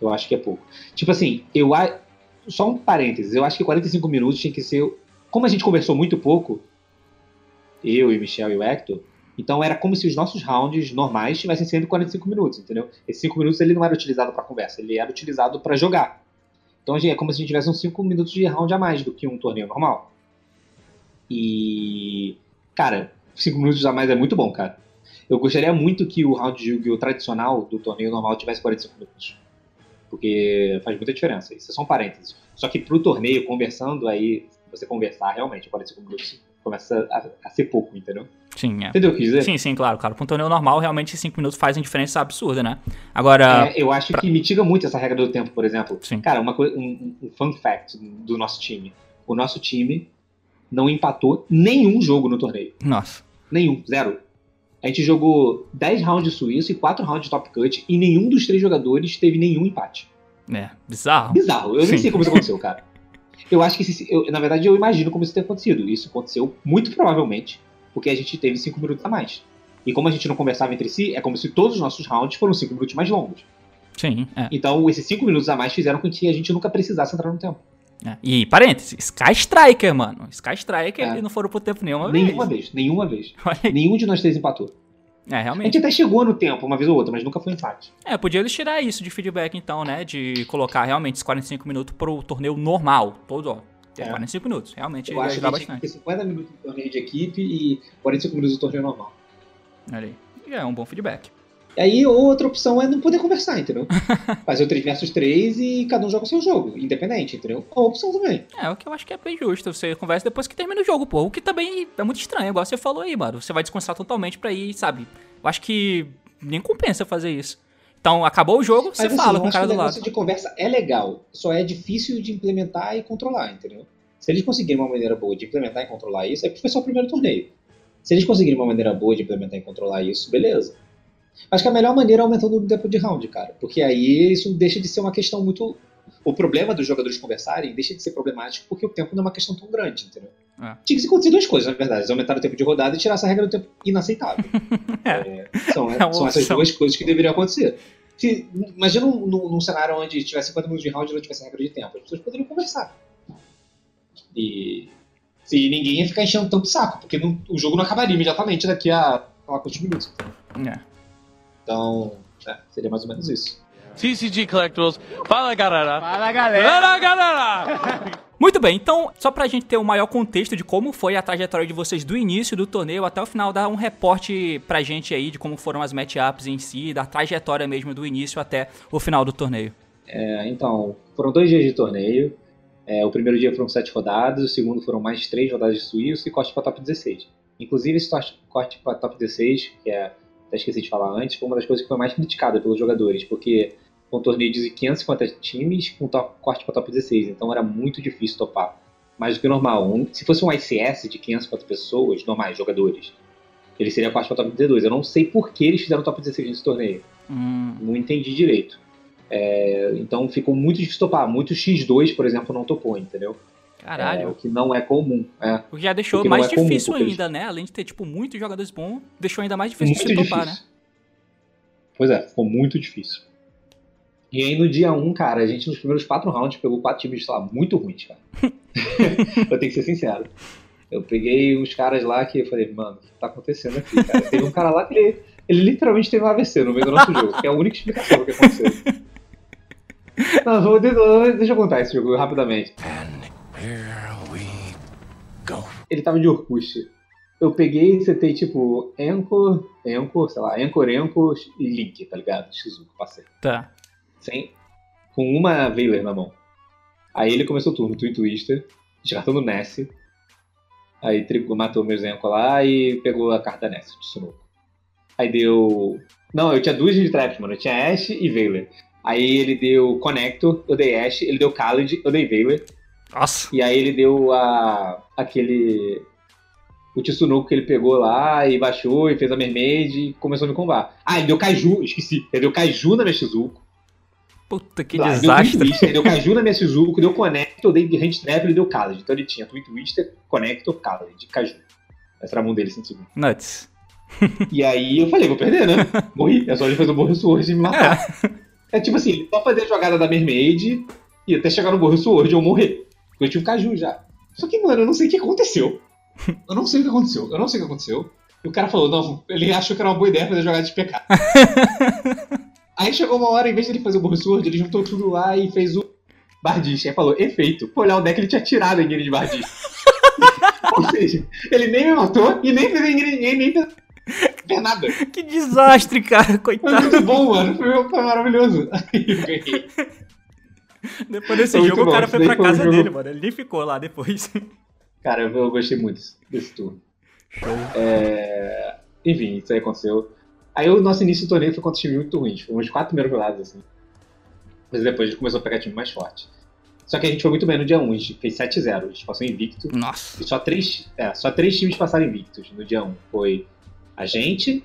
Eu acho que é pouco. Tipo assim, eu a... só um parênteses, eu acho que 45 minutos tinha que ser. Como a gente conversou muito pouco, eu e Michel e o Hector, então era como se os nossos rounds normais tivessem sempre 45 minutos, entendeu? Esses 5 minutos ele não era utilizado para conversa, ele era utilizado para jogar. Então é como se a gente tivesse uns 5 minutos de round a mais do que um torneio normal. E. Cara, 5 minutos a mais é muito bom, cara. Eu gostaria muito que o round de Yu-Gi-Oh! tradicional do torneio normal tivesse 45 minutos porque faz muita diferença. Isso é só um parênteses. Só que pro torneio, conversando aí, você conversar realmente, 45 minutos começa a, a ser pouco, entendeu?
Sim, é.
Entendeu o que dizer?
Sim, sim, claro, claro. Pra um torneio normal, realmente 5 minutos fazem diferença absurda, né? Agora.
É, eu acho que mitiga muito essa regra do tempo, por exemplo.
Sim.
Cara, uma coi- um, um fun fact do nosso time. O nosso time não empatou nenhum jogo no torneio.
Nossa.
Nenhum, zero. A gente jogou 10 rounds de suíço e 4 rounds de top cut e nenhum dos três jogadores teve nenhum empate.
É, bizarro.
Bizarro. Eu
Sim.
nem sei como isso aconteceu, cara. Eu acho que, se- eu- na verdade, eu imagino como isso tem acontecido. Isso aconteceu muito provavelmente porque a gente teve 5 minutos a mais. E como a gente não conversava entre si, é como se todos os nossos rounds foram 5 minutos mais longos.
Sim, é.
Então, esses 5 minutos a mais fizeram com que a gente nunca precisasse entrar no tempo.
É. E parênteses, Sky Striker, mano. Sky Striker,
É.
eles não foram pro tempo nenhuma
nenhuma
vez.
vez, nenhuma vez.
Olha aí.
Nenhum de nós três empatou.
É,
A
realmente.
gente até chegou no tempo, uma vez ou outra, mas nunca foi empate.
É, podia eles tirar isso de feedback então, né? De colocar realmente esses 45 minutos pro torneio normal. Todo, ó. Tem
É.
45 minutos. Realmente
Eu acho que a
bastante.
ter 50 minutos de torneio de equipe e 45 minutos de torneio normal.
Olha aí. E é um bom feedback.
E aí, outra opção é não poder conversar, entendeu? Fazer o 3 versus 3 e cada um joga o seu jogo, independente, entendeu? Uma opção também.
É, o que eu acho que é bem justo. Você conversa depois que termina o jogo, pô. O que também é muito estranho, igual você falou aí, mano. Você vai descansar totalmente pra ir, sabe? Eu acho que nem compensa fazer isso. Então, acabou o jogo, você
Mas, assim,
fala com o cara do
o
lado.
de conversa é legal, só é difícil de implementar e controlar, entendeu? Se eles conseguirem uma maneira boa de implementar e controlar isso, é porque foi só o primeiro torneio. Se eles conseguirem uma maneira boa de implementar e controlar isso, beleza. Acho que a melhor maneira é aumentando o tempo de round, cara. Porque aí isso deixa de ser uma questão muito. O problema dos jogadores conversarem deixa de ser problemático porque o tempo não é uma questão tão grande, entendeu?
É.
Tinha que acontecer duas coisas, na verdade. Eles aumentaram o tempo de rodada e tirar essa regra do tempo inaceitável. É, são,
É
são essas
opção.
duas coisas que deveriam acontecer. Se, imagina num, num- num cenário onde tivesse 50 minutos de round e não tivesse regra de tempo. As pessoas poderiam conversar. E, e ninguém ia ficar enchendo tanto saco, porque não- o jogo não acabaria imediatamente daqui a, sei lá, quantos minutos.
É.
Então, é, seria mais ou menos isso.
TCG Collectibles. Fala, galera. Fala, galera. Fala, galera.
Muito bem, então, só pra gente ter o maior contexto de como foi a trajetória de vocês do início do torneio até o final, dar um reporte pra gente aí de como foram as matchups em si, da trajetória mesmo do início até o final do torneio.
É, então, foram dois dias de torneio. É, o primeiro dia foram sete rodadas, o segundo foram mais três rodadas de suíço e corte para top 16. Inclusive, esse corte para top 16, que é, até esqueci de falar antes, foi uma das coisas que foi mais criticada pelos jogadores, porque foi um torneio de 550 times com top, corte para top 16, então era muito difícil topar. Mais do que normal. Um- se fosse um ICS de 550 pessoas, normais, jogadores, ele seria corte para top 12. Eu não sei por que eles fizeram top 16 nesse torneio
Hum,
não entendi direito. É, então ficou muito difícil topar. Muito X2, por exemplo, não topou, entendeu? É,
caralho.
o que não é comum. É,
O que já deixou
não
mais
é comum,
difícil
porque eles-
ainda, né? Além de ter, tipo, muitos jogadores bons, deixou ainda mais difícil
muito
de se
difícil.
topar, né?
Pois é, ficou muito difícil. E aí no dia 1, cara, a gente nos primeiros quatro rounds pegou quatro times, sei lá, muito ruins, cara. eu tenho que ser sincero. Eu peguei uns caras lá que eu falei, mano, o que tá acontecendo aqui, cara? Teve um cara lá que ele, ele literalmente teve um AVC no meio do nosso jogo, que é a única explicação do que aconteceu. Não, vou- deixa, deixa eu contar esse jogo rapidamente. Ele tava de Orkut. Eu peguei e setei tipo Anchor, Anchor, sei lá, Anchor, Anchor e Link, tá ligado? X1 que eu passei.
Tá.
Sem, com uma Veiler na mão. Aí ele começou o turno, Twin Twister, descartando Ness. Aí trigou, matou meu Zenko lá e pegou a carta Ness, de Sunoco. Aí deu. Não, eu tinha duas de traps, mano. Eu tinha Ash e Veiler. Aí ele deu Connector, eu dei Ash, ele deu Khaled, eu dei Veiler.
Nossa.
E aí ele deu a, aquele. O Tsunuko que ele pegou lá e baixou e fez a Mermaid e começou a me combar. Ah, ele deu Kaiju, esqueci. Ele deu Kaiju na minha Shizuko.
Puta, que
Lá,
desastre.
Deu, Twister, ele deu Kaiju na minha Shizuko, deu Connector, dei Hand Trap, ele deu Khaled. Então ele tinha Twin Twister, Connector, Khaled, Kaiju. Essa era a mão dele, 5 segundos.
Nuts.
E aí eu falei, vou perder, né? Morri. É só ele fazer o Borro Sword e me matar. É. tipo assim, só fazer a jogada da Mermaid e até chegar no Borro Sword eu morrer. Porque eu tinha um Caju já. Só que, mano, eu não sei o que aconteceu. Eu não sei o que aconteceu. Eu não sei o que aconteceu. E o cara falou, não, ele achou que era uma boa ideia fazer jogada de PK. aí chegou uma hora, em vez de ele fazer o Borro Sword, ele juntou tudo lá e fez o Bardiche. Aí falou, efeito. Foi olhar o deck, ele tinha tirado a Ingrid de Bardiche. Ou seja, ele nem me matou e nem fez a Ingrid, nem, nem fez nada.
Que desastre, cara.
Foi
Coitado.
muito bom, mano. Foi, foi maravilhoso. Aí eu ganhei.
Depois desse jogo, o
bom.
cara foi pra
foi
casa dele, mano. Ele nem ficou lá depois.
Cara, eu, eu gostei muito desse turno.
Show.
É, Enfim, isso aí aconteceu. Aí o nosso início do torneio foi contra times muito ruins. Foi uns quatro primeiros rodadas, assim. Mas depois a gente começou a pegar time mais forte. Só que a gente foi muito bem no dia 1, a gente fez 7-0, a gente passou invicto.
Nossa.
E só três, é, só três times passaram invictos no dia 1. Foi a gente,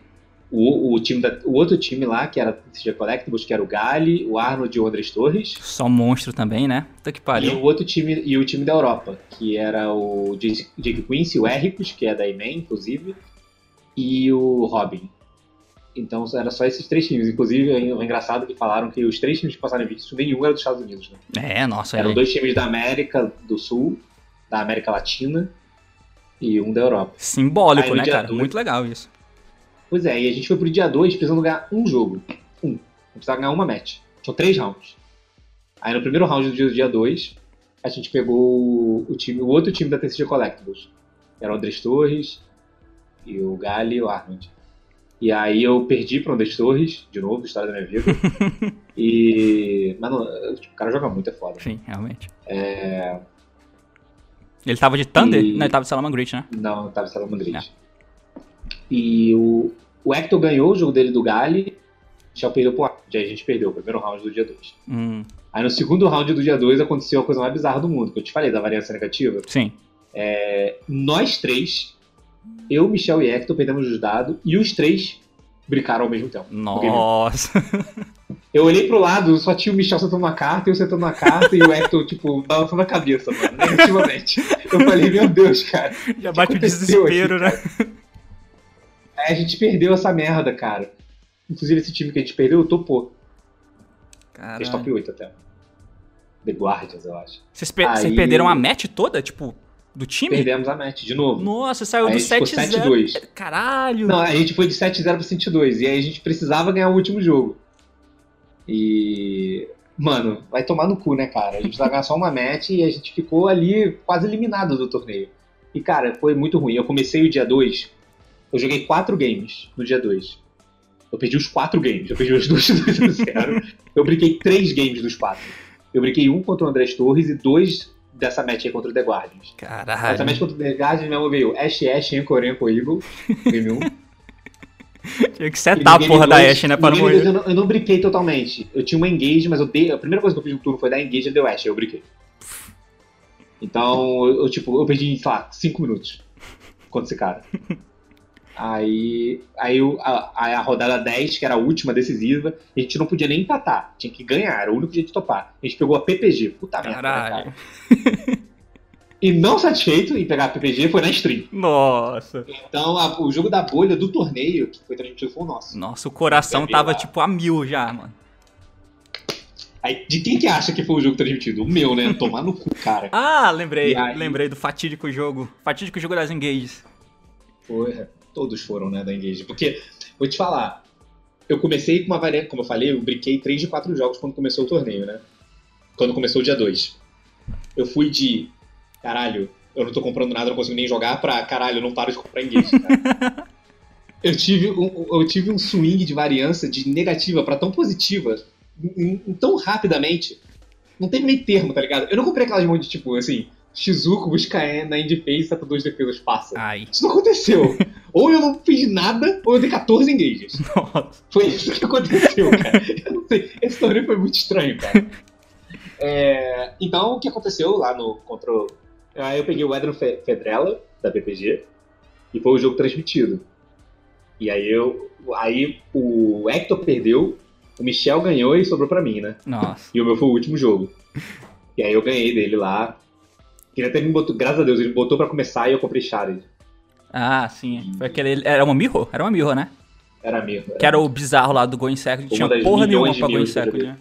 o, o, time da- o outro time lá, que era o CG Collectibles, que era o Gali, o Arnold e o Andrés Torres.
Só monstro também, né? Puta que
E
pariu.
o outro time, e o time da Europa, que era o Jake Quincy, o Ericus, que é da EMEN, inclusive, e o Robin. Então era só esses três times. Inclusive, é engraçado que falaram que os três times que passaram invictos, nenhum era dos Estados Unidos. Né?
É, nossa.
Eram
Ele...
dois times da América do Sul, da América Latina, e um da Europa.
Simbólico, né, cara? Muito legal isso.
Pois é, e a gente foi pro dia 2 precisando ganhar um jogo. Um. A gente precisava ganhar uma match. São três rounds. Aí no primeiro round do dia 2, a gente pegou o, o time, o outro time da TCG Collectibles. Era o Andrés Torres e o Gali e o Arnold. E aí eu perdi pro Andrés Torres, de novo, história da minha vida. e. Mas não, tipo, o cara joga muito, é foda.
Sim, realmente.
É.
Ele tava de Thunder?
E-
Não, ele tava de Salamangreat, né?
Não, tava Salamandrid.
É.
E o, o Hector ganhou o jogo dele do Gali, já perdeu pro. Aí a gente perdeu o primeiro round do dia 2.
Hum,
Aí no segundo round do dia 2 aconteceu a coisa mais bizarra do mundo, que eu te falei da variância negativa.
sim.
Nós três, eu, Michel e Hector, perdemos os dados e os três brincaram ao mesmo tempo.
Nossa.
Eu olhei pro lado, só tinha o Michel sentando uma carta, eu sentando uma carta e o Hector, tipo, balançando a cabeça, mano, negativamente. Eu falei, meu Deus, cara.
Já bate o desespero,
aqui,
né?
Aí a gente perdeu essa merda, cara. Inclusive esse time que a gente perdeu, topou. Fez top
Caralho.
8 até. The Guardians, eu acho.
Vocês, pe- vocês
Aí-
perderam a match toda, tipo, do time?
Perdemos a match de novo.
Nossa, saiu
Aí
do
a gente ficou
7-0.
7-2.
Caralho.
Não, a gente foi de 7-0 pra 102. E aí a gente precisava ganhar o último jogo. E. Mano, vai tomar no cu, né, cara? A gente precisava ganhar só uma match e a gente ficou ali quase eliminado do torneio. E, cara, foi muito ruim. Eu comecei o dia 2, eu joguei 4 games no dia 2. Eu perdi os 4 games. Eu perdi os dois 2 a 0. Eu brinquei 3 games dos 4. Eu brinquei um contra o Andrés Torres e dois dessa match aí contra o The Guardians.
Caralho.
Essa match contra o The Guardians mesmo veio Ash Ash, Anchor Anchor Eagle, game 1.
Tinha que setar a porra da Ashe, né? Pra não morrer.
eu, não, eu não brinquei totalmente. Eu tinha uma engage, mas eu dei, a primeira coisa que eu fiz no turno foi dar engage e deu Ashe, aí eu brinquei. Então, eu, eu, tipo, eu perdi, sei lá, 5 minutos contra esse cara. Aí, aí a, a rodada 10, que era a última decisiva, a gente não podia nem empatar, tinha que ganhar, era o único jeito de topar. A gente pegou a PPG, puta merda, né,
Caralho.
cara. E não satisfeito em pegar a PPG, foi na stream.
Nossa.
Então, a- o jogo da bolha do torneio, que foi transmitido, foi o nosso.
Nossa, o coração tava
lá.
tipo a mil já, mano.
Aí, de quem que acha que foi o jogo transmitido? O meu, né? Tomar no cu, cara.
Ah, lembrei.
Aí?
Lembrei do fatídico jogo. Fatídico jogo das engages.
Porra, todos foram, né, da Engage. Porque, vou te falar, eu comecei com uma variante, como eu falei, eu brinquei 3 de 4 jogos quando começou o torneio, né? Quando começou o dia 2. Eu fui de, caralho, eu não tô comprando nada, não consigo nem jogar, pra, caralho, eu não paro de comprar Engage, cara. eu, tive um, eu tive um swing de variância de negativa pra tão positiva, em- em- tão rapidamente, não teve nem termo, tá ligado? Eu não comprei aquelas mãos de, tipo, assim, Shizuko busca na Indie Face, tá por duas defesas, passa.
Ai.
Isso não aconteceu. Ou eu não fiz nada, ou eu dei 14 engages.
Nossa.
Foi isso que aconteceu, cara. Eu não sei. Esse torneio foi muito estranho, cara. É, então, o que aconteceu lá no contra o. Aí eu peguei o Edron Fe- Fedrella, da PPG, e foi o jogo transmitido. E aí eu. Aí o Hector perdeu, o Michel ganhou e sobrou pra mim, né?
Nossa.
E o meu foi o último jogo. E aí eu ganhei dele lá. Ele até me botou, graças a Deus, ele botou pra começar e eu comprei Shard.
Ah, sim. Foi aquele. Era uma mirror? Era uma mirror, né?
Era mesmo.
Que era o bizarro lá do Going Second.
Uma
Tinha porra nenhuma pra Going Second, né?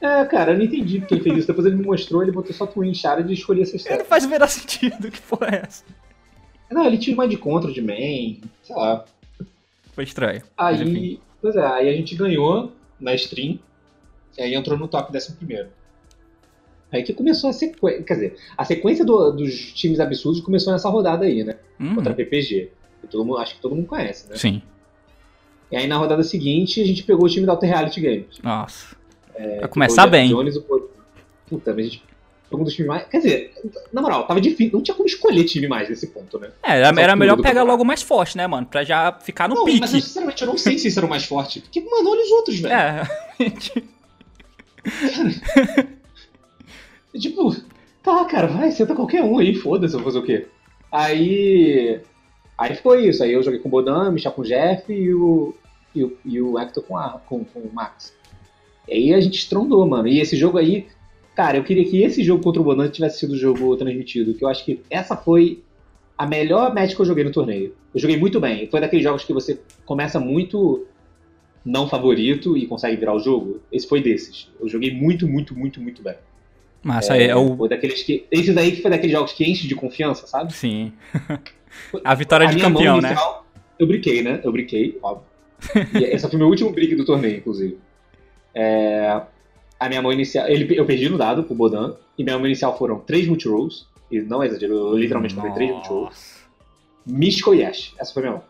É, cara, eu não entendi porque ele fez isso. Depois ele me mostrou, ele botou só Twin Shard e escolhi essa
Não
história.
faz o menor sentido. Que porra é essa?
Não, ele tira mais de contra de main, sei lá.
Foi estranho.
Aí, pois é, aí a gente ganhou na stream, e aí entrou no top 11 primeiro. Aí que começou a sequência, quer dizer, a sequência do- dos times absurdos começou nessa rodada aí, né?
Uhum.
Contra a PPG. Que todo mundo, acho que todo mundo conhece, né?
Sim.
E aí na rodada seguinte a gente pegou o time da Alter Reality Games.
Nossa.
É,
Vai começar bem.
Jones, o... Puta, mas a gente foi um dos times mais. Quer dizer, na moral, tava difícil. Não tinha como escolher time mais nesse ponto, né?
É, era, era melhor pegar logo mais forte, né, mano? Pra já ficar no
não,
pique.
mas eu, sinceramente eu não sei se esse era o mais forte. Porque, mano, olha os outros, velho.
É,
Tipo, tá, cara, vai, senta qualquer um aí, foda-se, eu vou fazer o quê? Aí. Aí foi isso. Aí eu joguei com o Bodan, Michel com o Jeff e o. E o, e o Hector com, a, com, com o Max. E aí a gente estrondou, mano. E esse jogo aí. Cara, eu queria que esse jogo contra o Bodan tivesse sido o jogo transmitido. Que eu acho que essa foi a melhor match que eu joguei no torneio. Eu joguei muito bem. Foi daqueles jogos que você começa muito não favorito e consegue virar o jogo. Esse foi desses. Eu joguei muito, muito, muito, muito bem.
Massa, é, é o.
Foi daqueles que. Esses aí que foi daqueles jogos que enche de confiança, sabe?
Sim. A vitória de
minha mão
campeão, né?
Eu brinquei, né? Eu brinquei, óbvio. E essa foi meu último brick do torneio, inclusive. É, A minha mão inicial. Ele, eu perdi no dado pro Bodan. E minha mão inicial foram três multirolls. E não é exagero, eu literalmente comprei três multirolls. Místico Yash. Essa foi minha mão.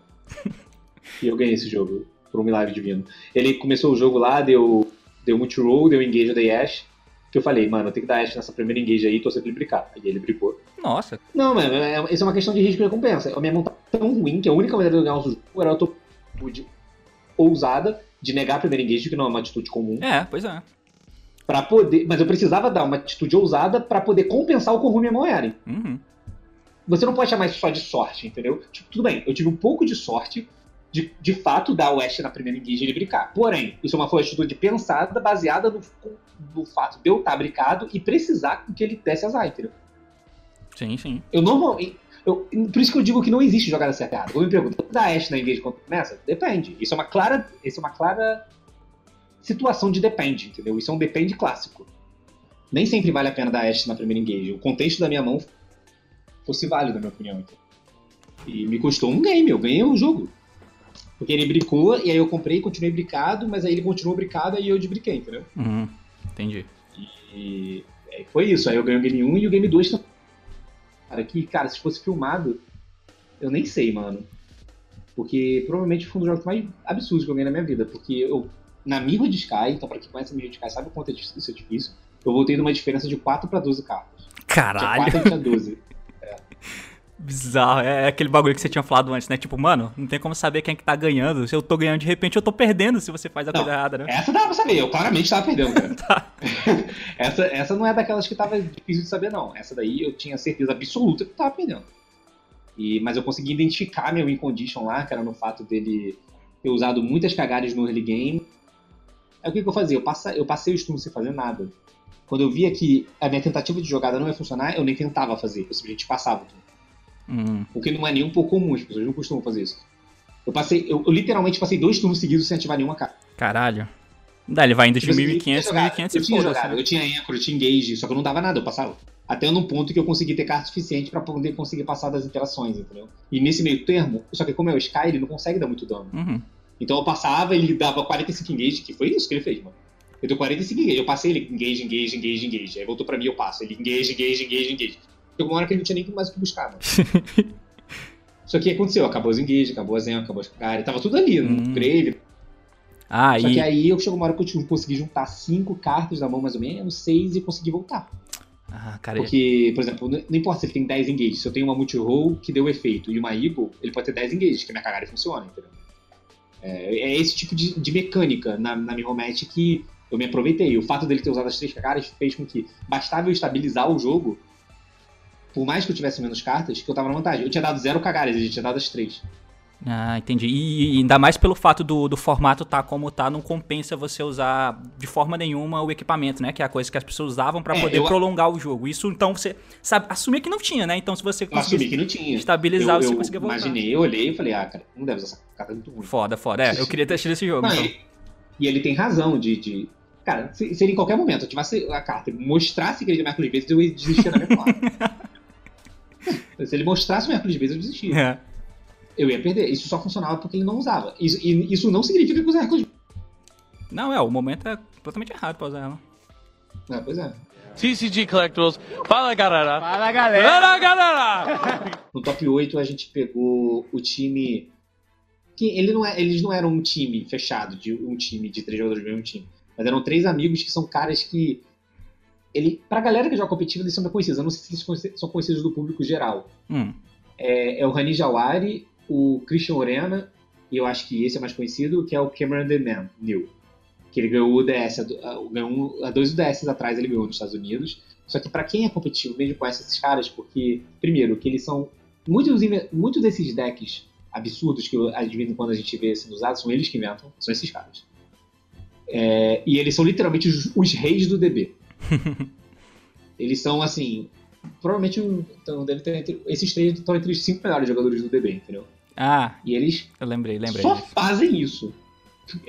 e eu ganhei esse jogo, por um milagre divino. Ele começou o jogo lá, deu, deu multiroll, deu engage da Yash. Que eu falei, mano, eu tenho que dar Yash nessa primeira engage aí e torcer pra ele brincar. Aí ele bricou.
Nossa.
Não, mano, é, isso é uma questão de risco e recompensa. A minha mão tá tão ruim que a única maneira de eu ganhar o jogo era eu tô de ousada de negar a primeira engage, que não é uma atitude comum,
É, pois é.
para poder. Mas eu precisava dar uma atitude ousada pra poder compensar o quão ruim minha mão era.
Uhum.
Você não pode chamar isso só de sorte, entendeu? Tipo, tudo bem, eu tive um pouco de sorte de, de fato dar o Ash na primeira engage e ele brincar. Porém, isso é uma atitude pensada, baseada no, no fato de eu estar brincado e precisar que ele desse azar, entendeu?
Sim, sim.
Eu normalmente. Eu, por isso que eu digo que não existe jogada certa errada. Quando me perguntam, dá Ash na engage quando começa? Depende. Isso é uma clara. Isso é uma clara situação de depende, entendeu? Isso é um depende clássico. Nem sempre vale a pena dar Ash na primeira engage. O contexto da minha mão fosse válido, na minha opinião. Então. E me custou um game, eu ganhei o jogo. Porque ele bricou, e aí eu comprei e continuei bricado, mas aí ele continuou bricado e eu desbriquei, entendeu?
Uhum. Entendi.
E aí foi isso. Aí eu ganhei o game 1 e o game 2 tá- Cara, que, cara, se fosse filmado, eu nem sei, mano. Porque provavelmente foi um dos jogos mais absurdos que eu ganhei na minha vida. Porque eu, na Mirror de Sky, então pra quem conhece a Mirror de Sky sabe o quanto é difícil- isso é difícil, eu voltei de uma diferença de 4 pra 12 cartas. Tinha
Caralho.
4 e tinha 12.
Bizarro. É aquele bagulho que você tinha falado antes, né? Tipo, mano, não tem como saber quem é que tá ganhando. Se eu tô ganhando de repente, eu tô perdendo se você faz a
Não,
coisa errada, né?
Essa dava pra saber, eu claramente tava perdendo, cara.
Tá.
essa, essa não é daquelas que tava difícil de saber, não. Essa daí eu tinha certeza absoluta que eu tava perdendo. E, mas eu consegui identificar meu win condition lá, que era no fato dele ter usado muitas cagadas no early game. Aí o que, que eu fazia? Eu, passa, eu passei o turno sem fazer nada. Quando eu via que a minha tentativa de jogada não ia funcionar, eu nem tentava fazer, eu simplesmente passava o turno.
Hum.
O que não é nem um pouco comum, as pessoas não costumam fazer isso. Eu passei, eu, eu literalmente passei dois turnos seguidos sem ativar nenhuma carta.
Caralho. Daí ele vai indo de
Tipo assim,
1500
eu tinha jogado,
1500
eu tinha jogado,
né?
eu tinha Anchor, eu tinha Engage, só que eu não dava nada, eu passava. Até num ponto que eu consegui ter carta suficiente pra poder conseguir passar das interações, entendeu? E nesse meio termo, só que como é o Sky, ele não consegue dar muito dano.
Uhum.
Então eu passava, ele dava 45 engage, que foi isso que ele fez, mano. Eu dei 45 engage, eu passei ele engage, engage, engage, engage. Aí voltou pra mim, eu passo. Ele engage, engage, engage, engage. Chegou uma hora que ele não tinha nem mais o que buscar, mano. Só que aconteceu, acabou os engage, acabou a Zen, acabou as cara, tava tudo ali, no
Hum.
grave.
Ah,
Só que
e.
aí eu chegou uma hora que eu consegui juntar cinco cartas da mão, mais ou menos, seis, e consegui voltar.
Ah, cara.
Porque, por exemplo, não importa se ele tem 10 engages, se eu tenho uma multi-roll que deu efeito e uma Eagle, ele pode ter 10 engages, que a minha cagada funciona, entendeu? É, é esse tipo de, de mecânica na, na minha home match que eu me aproveitei. O fato dele ter usado as três cagadas fez com que bastava eu estabilizar o jogo, por mais que eu tivesse menos cartas, que eu tava na vantagem. Eu tinha dado zero cagadas, ele tinha dado as três.
Ah, entendi. E, e ainda mais pelo fato do, do formato tá como tá, não compensa você usar de forma nenhuma o equipamento, né? Que é a coisa que as pessoas usavam pra
É,
poder
eu-
prolongar o jogo. Isso, então, você sabe, assumir que não tinha, né? Então, se você
assumi que
conseguir
não tinha.
estabilizar,
eu,
você
eu
conseguia voltar.
imaginei, eu olhei e falei, ah, cara, não deve usar essa carta é muito ruim.
Foda, foda. É, eu queria ter assistido esse jogo.
Não,
então.
e, ele tem razão de. de- Cara, se, se ele em qualquer momento eu tivesse a carta e mostrasse que ele tinha Mercúrio de vezes, eu ia desistir da minha forma. se ele mostrasse o Mercúrio de vezes, eu desistia.
É.
Eu ia perder. Isso só funcionava porque ele não usava. Isso, e isso não significa que usar de
Não, é, o momento é completamente errado pra usar ela.
Ah, pois é.
CCG Collectibles. Fala galera. Fala galera. Fala galera.
No top 8 a gente pegou o time. Que ele não é, eles não eram um time fechado, de um time de três jogadores do mesmo time. Mas eram três amigos que são caras que. Ele, pra galera que joga competitivo, eles são bem conhecidos. Eu não sei se são conhecidos do público geral.
Hum.
É, é o Rani Jawari, o Christian Orena, e eu acho que esse é mais conhecido, que é o Cameron The Man, New. Que ele ganhou o DS, ganhou há dois UDS atrás ele ganhou nos Estados Unidos. Só que pra quem é competitivo mesmo conhece esses caras, porque, primeiro, que eles são. Muitos, muitos desses decks absurdos que eu- de vez em quando a gente vê sendo usados são eles que inventam, são esses caras. É, e eles são literalmente os, os reis do DB. eles são assim. Provavelmente então, deve ter entre- esses três estão entre os cinco melhores jogadores do DB, entendeu?
Ah,
E eles
eu lembrei, lembrei.
só
disso.
fazem isso.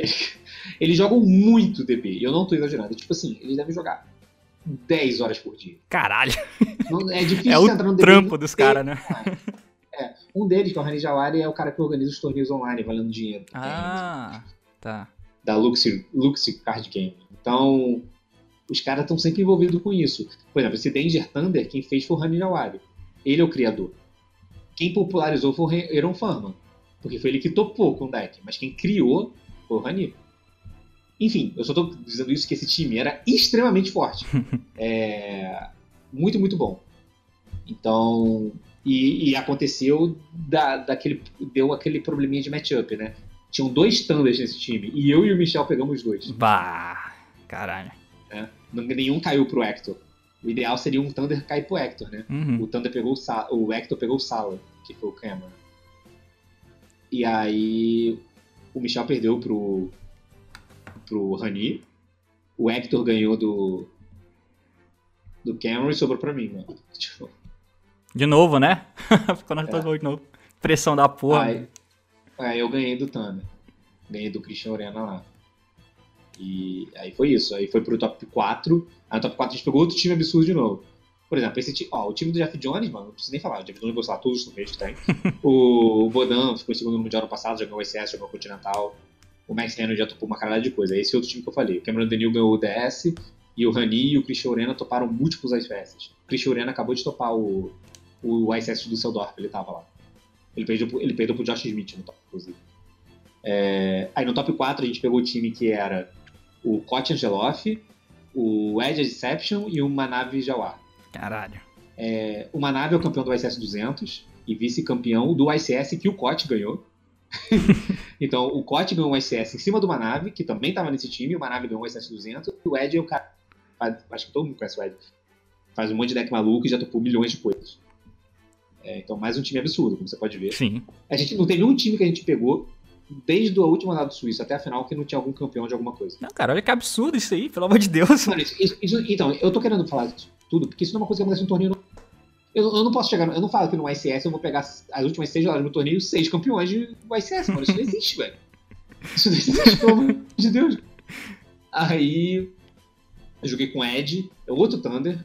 Eles jogam muito DB. E eu não tô exagerando. Tipo assim, eles devem jogar 10 horas por dia.
Caralho,
Não- é difícil
é o
entrar no DB
trampo dos caras, né?
É, um deles, que é o Rani Jawari, é o cara que organiza os torneios online, valendo dinheiro.
Ah, tá.
Da Luxy, Luxy Card Game. Então, os caras estão sempre envolvidos com isso. Por exemplo, esse Danger Thunder, quem fez foi o Rani Jawari. Ele é o criador. Quem popularizou foi o Aaron Furman. Porque foi ele que topou com o deck. Mas quem criou foi o Rani. Enfim, eu só tô dizendo isso que esse time era extremamente forte. É, muito, muito bom. Então, e, e aconteceu da, daquele, deu aquele probleminha de matchup, né? Tinham dois Thunders nesse time, e eu e o Michel pegamos os dois.
Bah, caralho.
Nenhum caiu pro Hector. O ideal seria um Thunder cair pro Hector, né?
Uhum.
O Thunder pegou o, Sa o Hector pegou o Sala, que foi o Cameron. E aí o Michel perdeu pro, pro Rani. O Hector ganhou do, do Cameron e sobrou pra mim, mano. Tipo,
De novo, né? Ficou na
É.
de novo. Pressão da porra.
Aí, aí eu ganhei do Thunder. Ganhei do Christian Orena lá. E aí foi isso. Aí foi pro top 4. Aí no top 4 a gente pegou outro time absurdo de novo. Por exemplo, esse time, ó, o time do Jeff Jones, mano, não preciso nem falar. O Jeff Jones gostou lá todos os que tem. o Bodan ficou em segundo no Mundial ano passado, já ganhou o já ganhou o Continental. O Max Henry já topou uma caralhada de coisa. Esse é outro time que eu falei. O Cameron Denil ganhou o DS. E o Rani e o Christian Orena toparam múltiplos ICS. O Christian Orena acabou de topar o, o ICS do Düsseldorf, ele tava lá. Ele perdeu, pro- ele perdeu pro Josh Smith no top, inclusive. É, aí no top 4 a gente pegou o time que era o Koch Angeloff, o Edge Deception e o Manavi Jawar.
Caralho.
É, o Manavi é o campeão do ICS 200 e vice-campeão do ICS que o Koch ganhou. então o Koch ganhou o ICS em cima do Manavi, que também estava nesse time, o Manavi ganhou o ICS 200 e o Edge é o cara. Acho que todo mundo conhece o Edge. Faz um monte de deck maluco e já topou milhões de coisas. É, então, mais um time absurdo, como você pode ver.
Sim.
A gente não tem nenhum time que a gente pegou, desde a última rodada do Suíço até a final, que não tinha algum campeão de alguma coisa.
Não, cara, olha que absurdo isso aí, pelo amor de Deus.
Mano, isso- isso- isso- então, eu tô querendo falar isso tudo, porque isso não é uma coisa que acontece no torneio. Eu, eu não posso chegar, no- eu não falo que no ICS eu vou pegar as últimas seis rodadas do torneio seis campeões de do ICS, mano. Isso não existe, velho. Isso não existe, pelo amor de Deus. Aí, eu joguei com o Ed, é outro Thunder,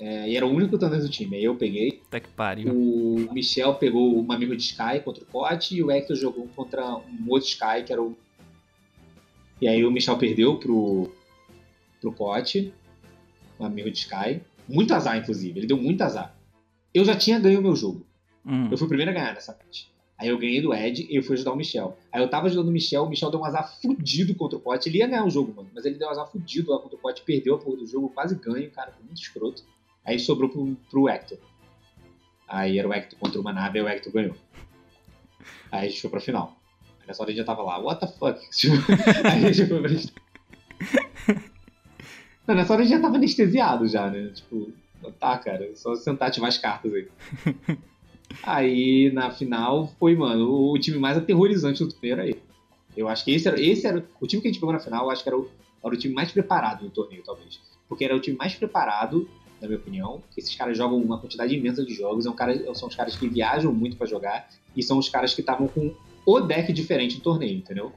é, e era o único Thunder do time. Aí eu peguei,
Puta que pariu.
o Michel pegou uma amigo de Sky contra o Cote e o Hector jogou contra um outro Sky, que era o. E aí o Michel perdeu pro, pro Cote, um amigo de Sky. Muito azar, inclusive. Ele deu muito azar. Eu já tinha ganho o meu jogo.
Hum.
Eu fui o primeiro a ganhar nessa match. Aí eu ganhei do Ed e eu fui ajudar o Michel. Aí eu tava ajudando o Michel, o Michel deu um azar fudido contra o Pote. Ele ia ganhar o jogo, mano. Mas ele deu um azar fudido lá contra o Pote, perdeu a porra do jogo, quase ganho, cara. Foi muito escroto. Aí sobrou pro, pro Hector. Aí era o Hector contra uma nave e o Hector ganhou. Aí a gente foi pra final. Aí nessa hora a gente já tava lá, what the fuck? Tipo, aí a gente foi pra Não, nessa hora a gente já tava anestesiado já, né? Tipo, tá, cara, só sentar e ativar as cartas aí. aí na final foi, mano, o time mais aterrorizante do torneio era ele. Eu acho que esse era, esse era o time que a gente pegou na final, eu acho que era o, era o time mais preparado do torneio, talvez. Porque era o time mais preparado, na minha opinião. Esses caras jogam uma quantidade imensa de jogos, é um cara, são os caras que viajam muito para jogar e são os caras que estavam com o deck diferente do torneio, entendeu?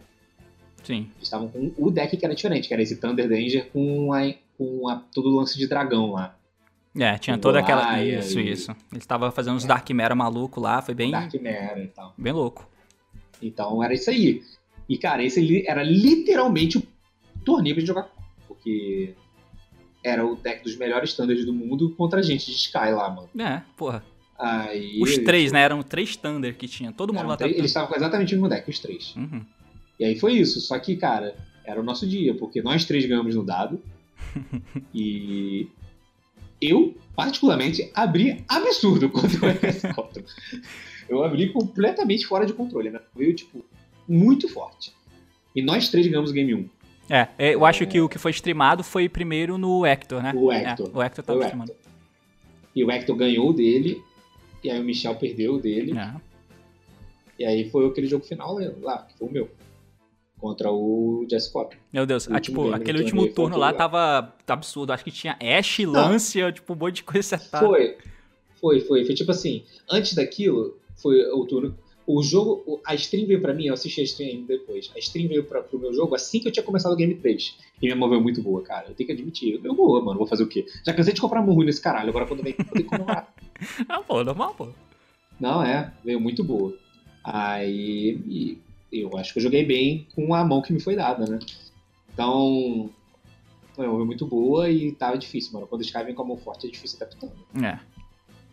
Sim.
Eles estavam com o deck que era diferente, que era esse Thunder Danger com, a, com a, todo o lance de dragão lá.
É, tinha toda aquela. Isso, e... isso. Ele estava fazendo uns é. Dark Mera maluco lá, foi bem.
Dark Mera e tal.
Bem louco.
Então era isso aí. E, cara, esse era literalmente o torneio pra gente jogar. Porque era o deck dos melhores standards do mundo contra a gente de Sky lá, mano.
É, porra.
Aí,
os três, né? Eram três Thunder que tinha. Todo mundo lá
tava. Eles estavam com exatamente o mesmo deck, os três.
Uhum.
E aí foi isso. Só que, cara, era o nosso dia, porque nós três ganhamos no dado. e eu, particularmente, abri absurdo contra o RS Eu abri completamente fora de controle, né? Veio, tipo, muito forte. E nós três ganhamos o Game 1.
É, é, eu acho que o que foi streamado foi primeiro no Hector, né?
O Hector.
É, o Hector tava streamando.
E o Hector ganhou dele, e aí o Michel perdeu dele.
É.
E aí foi aquele jogo final lá, que foi o meu. Contra o Jess Cop.
Meu Deus, ah, tipo, aquele último turno lá tava absurdo. Acho que tinha Ash, Lancia, tipo, um monte de coisa acertada.
Foi, foi, foi. Foi tipo assim, antes daquilo, foi o turno o jogo, a stream veio pra mim, eu assisti a stream depois. A stream veio pra, pro meu jogo assim que eu tinha começado o Game 3. E minha mão veio muito boa, cara. Eu tenho que admitir. Eu boa, mano. Vou fazer o quê? Já cansei de comprar mão ruim nesse caralho. Agora quando vem, eu tenho que comprar.
ah, pô, normal, pô.
Não, é. Veio muito boa. Aí. eu acho que eu joguei bem com a mão que me foi dada, né? Então. Foi muito boa e tava difícil, mano. Quando os caras vêm com a mão forte é difícil adaptando.
É.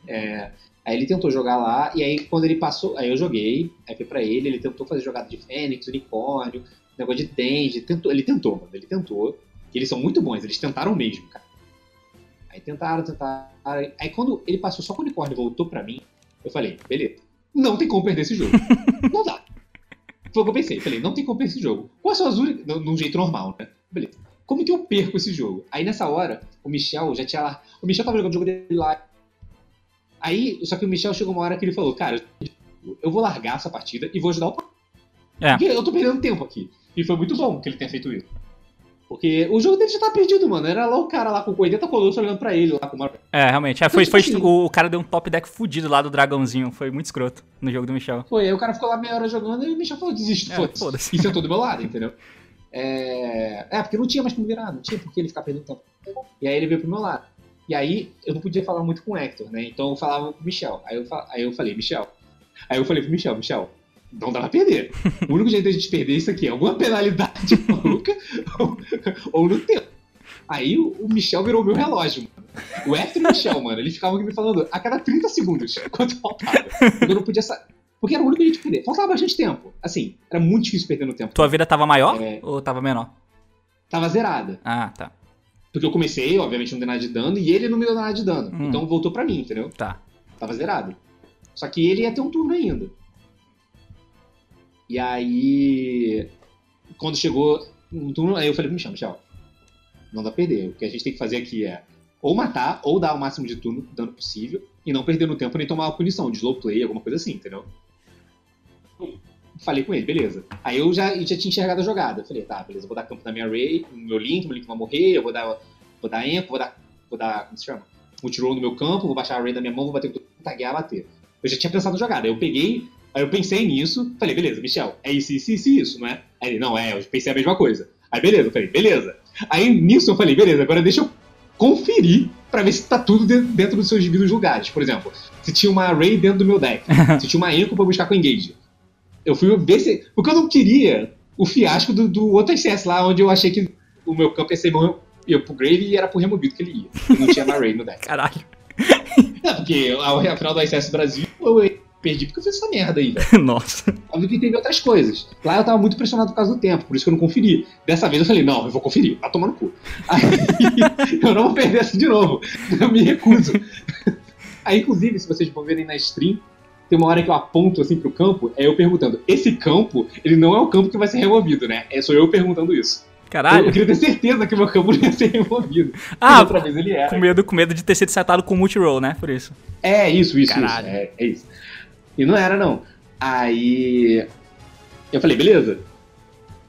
É. Aí ele tentou jogar lá, e aí quando ele passou, aí eu joguei, aí foi pra ele, ele tentou fazer jogada de Fênix, Unicórnio, negócio de Tende, tentou, ele tentou, mano, ele tentou. E eles são muito bons, eles tentaram mesmo, cara. Aí tentaram, tentaram. Aí quando ele passou só com o Unicórnio e voltou pra mim, eu falei, beleza, não tem como perder esse jogo. não dá. Foi o que eu pensei, falei, não tem como perder esse jogo. Qual é a sua Num jeito normal, né? Beleza. Como que eu perco esse jogo? Aí nessa hora, o Michel já tinha lá. O Michel tava jogando o jogo dele lá Aí, só que o Michel chegou uma hora que ele falou, cara, eu vou largar essa partida e vou ajudar o
é.
Porque eu tô perdendo tempo aqui. E foi muito bom que ele tenha feito isso. Porque o jogo dele já tá perdido, mano. Era lá o cara lá com o 80 Colosso olhando pra ele lá com uma...
É, realmente. É, foi, foi, tipo assim, o cara deu um top deck fudido lá do dragãozinho. Foi muito escroto no jogo do Michel.
Foi, aí o cara ficou lá meia hora jogando e o Michel falou, desiste, é, foda-se. E sentou do meu lado, entendeu? É... é, porque não tinha mais como virar, não tinha por que ele ficar perdendo tempo. E aí ele veio pro meu lado. E aí eu não podia falar muito com o Hector, né? Então eu falava com o Michel. Aí eu, aí eu falei, Michel. Aí eu falei pro Michel, Michel, não dá pra perder. O único jeito de a gente perder isso aqui é alguma penalidade maluca ou, ou no tempo. Aí o, o Michel virou meu relógio, mano. O Hector e o Michel, mano, eles ficavam me falando a cada 30 segundos quanto faltava. Eu não podia sair. Porque era o único jeito de perder. Faltava bastante tempo. Assim, era muito difícil perder no tempo.
Tua vida tava maior é... ou tava menor?
Tava zerada.
Ah, tá.
Porque eu comecei, obviamente, não dei nada de dano, e ele não me deu nada de dano. Hum. Então voltou pra mim, entendeu?
Tá.
Tava zerado. Só que ele ia ter um turno ainda. E aí. Quando chegou um turno, aí eu falei pro Michel, Michel, não dá pra perder. O que a gente tem que fazer aqui é ou matar, ou dar o máximo de turno, dano possível, e não perder no tempo nem tomar uma punição de slow play, alguma coisa assim, entendeu? Falei com ele, beleza. Aí eu já, já tinha enxergado a jogada. Falei, tá, beleza, vou dar campo na minha Ray, no meu Link, meu Link vai morrer, eu vou dar, vou dar Enco, vou dar, vou dar, como se chama? Multiroll no meu campo, vou baixar a Ray da minha mão, vou bater taguear, bater. Eu já tinha pensado na jogada. Aí eu peguei, aí eu pensei nisso, falei, beleza, Michel, é isso, isso, isso, isso, não é? Aí ele, não, é, eu pensei a mesma coisa. Aí beleza, eu falei, beleza. Aí nisso eu falei, beleza, agora deixa eu conferir para ver se tá tudo dentro dos seus devidos lugares. Por exemplo, se tinha uma Ray dentro do meu deck, se tinha uma Enco pra buscar com Engage. Eu fui ver se. Porque eu não queria o fiasco do, do outro SS lá, onde eu achei que o meu campo ia ser bom, ia pro Grave e era pro removido que ele ia. Não tinha Marray no deck.
Caralho.
É, porque a final do SS Brasil, eu, perdi porque eu fiz essa merda aí, velho.
Nossa.
Óbvio que teve outras coisas. Lá eu tava muito pressionado por causa do tempo, por isso que eu não conferi. Dessa vez eu falei, não, eu vou conferir, vai tomar no cu. Aí eu não vou perder essa de novo. Eu me recuso. Aí, inclusive, se vocês vão verem na stream, tem uma hora que eu aponto assim pro campo, é eu perguntando, esse campo, ele não é o campo que vai ser removido, né? É só eu perguntando isso. Eu,
Caralho.
eu queria ter certeza que o meu campo não ia ser removido.
Ah,
outra vez ele era.
Com medo, com medo de ter sido setado com multiroll, né? Por isso.
É, isso, isso,
Caralho.
isso. É, é isso. E não era, não. Aí. Eu falei, beleza.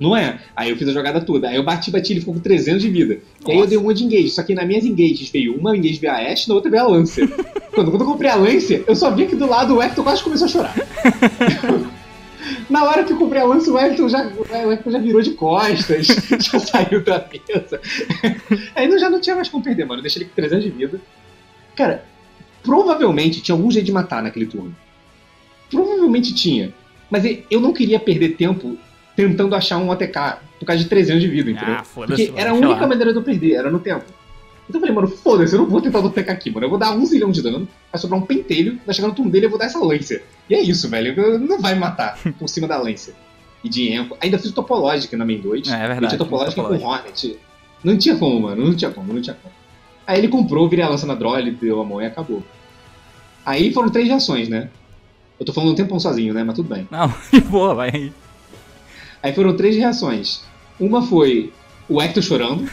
Não é. Aí eu fiz a jogada toda. Aí eu bati, bati, ele ficou com 300 de vida. E aí eu
Nossa.
dei um monte de engage. Só que nas minhas engages veio uma engage veio a Ashe, na outra veio a Lancer. quando, quando eu comprei a Lancer, eu só vi que do lado o Hector quase começou a chorar. Na hora que eu comprei a Lancer, o Hector já, o já virou de costas, já saiu da mesa. Aí não, já não tinha mais como perder, mano. Deixei ele com 300 de vida. Cara, provavelmente tinha algum jeito de matar naquele turno. Provavelmente tinha. Mas eu não queria perder tempo tentando achar um ATK por causa de 300 de vida, entendeu?
Ah, foda-se.
Porque era a única
lá.
maneira de eu perder, era no tempo. Então eu falei, mano, foda-se, eu não vou tentar do TK aqui, mano. Eu vou dar um zilhão de dano, vai sobrar um pentelho, vai chegar no turno dele eu vou dar essa Lancer. E é isso, velho. eu- Não vai me matar por cima da Lancer. E de Enco. Ainda fiz topológica na main 2.
É, é verdade,
Eu tinha topológica com. Hornet. Não tinha como, mano. Não tinha como, não tinha como. Aí ele comprou, virei a lança na ele deu a mão e acabou. Aí foram três reações, né? Eu tô falando um tempão sozinho, né? Mas tudo bem.
Não, de boa, vai aí.
Aí foram três reações. Uma foi o Hector chorando.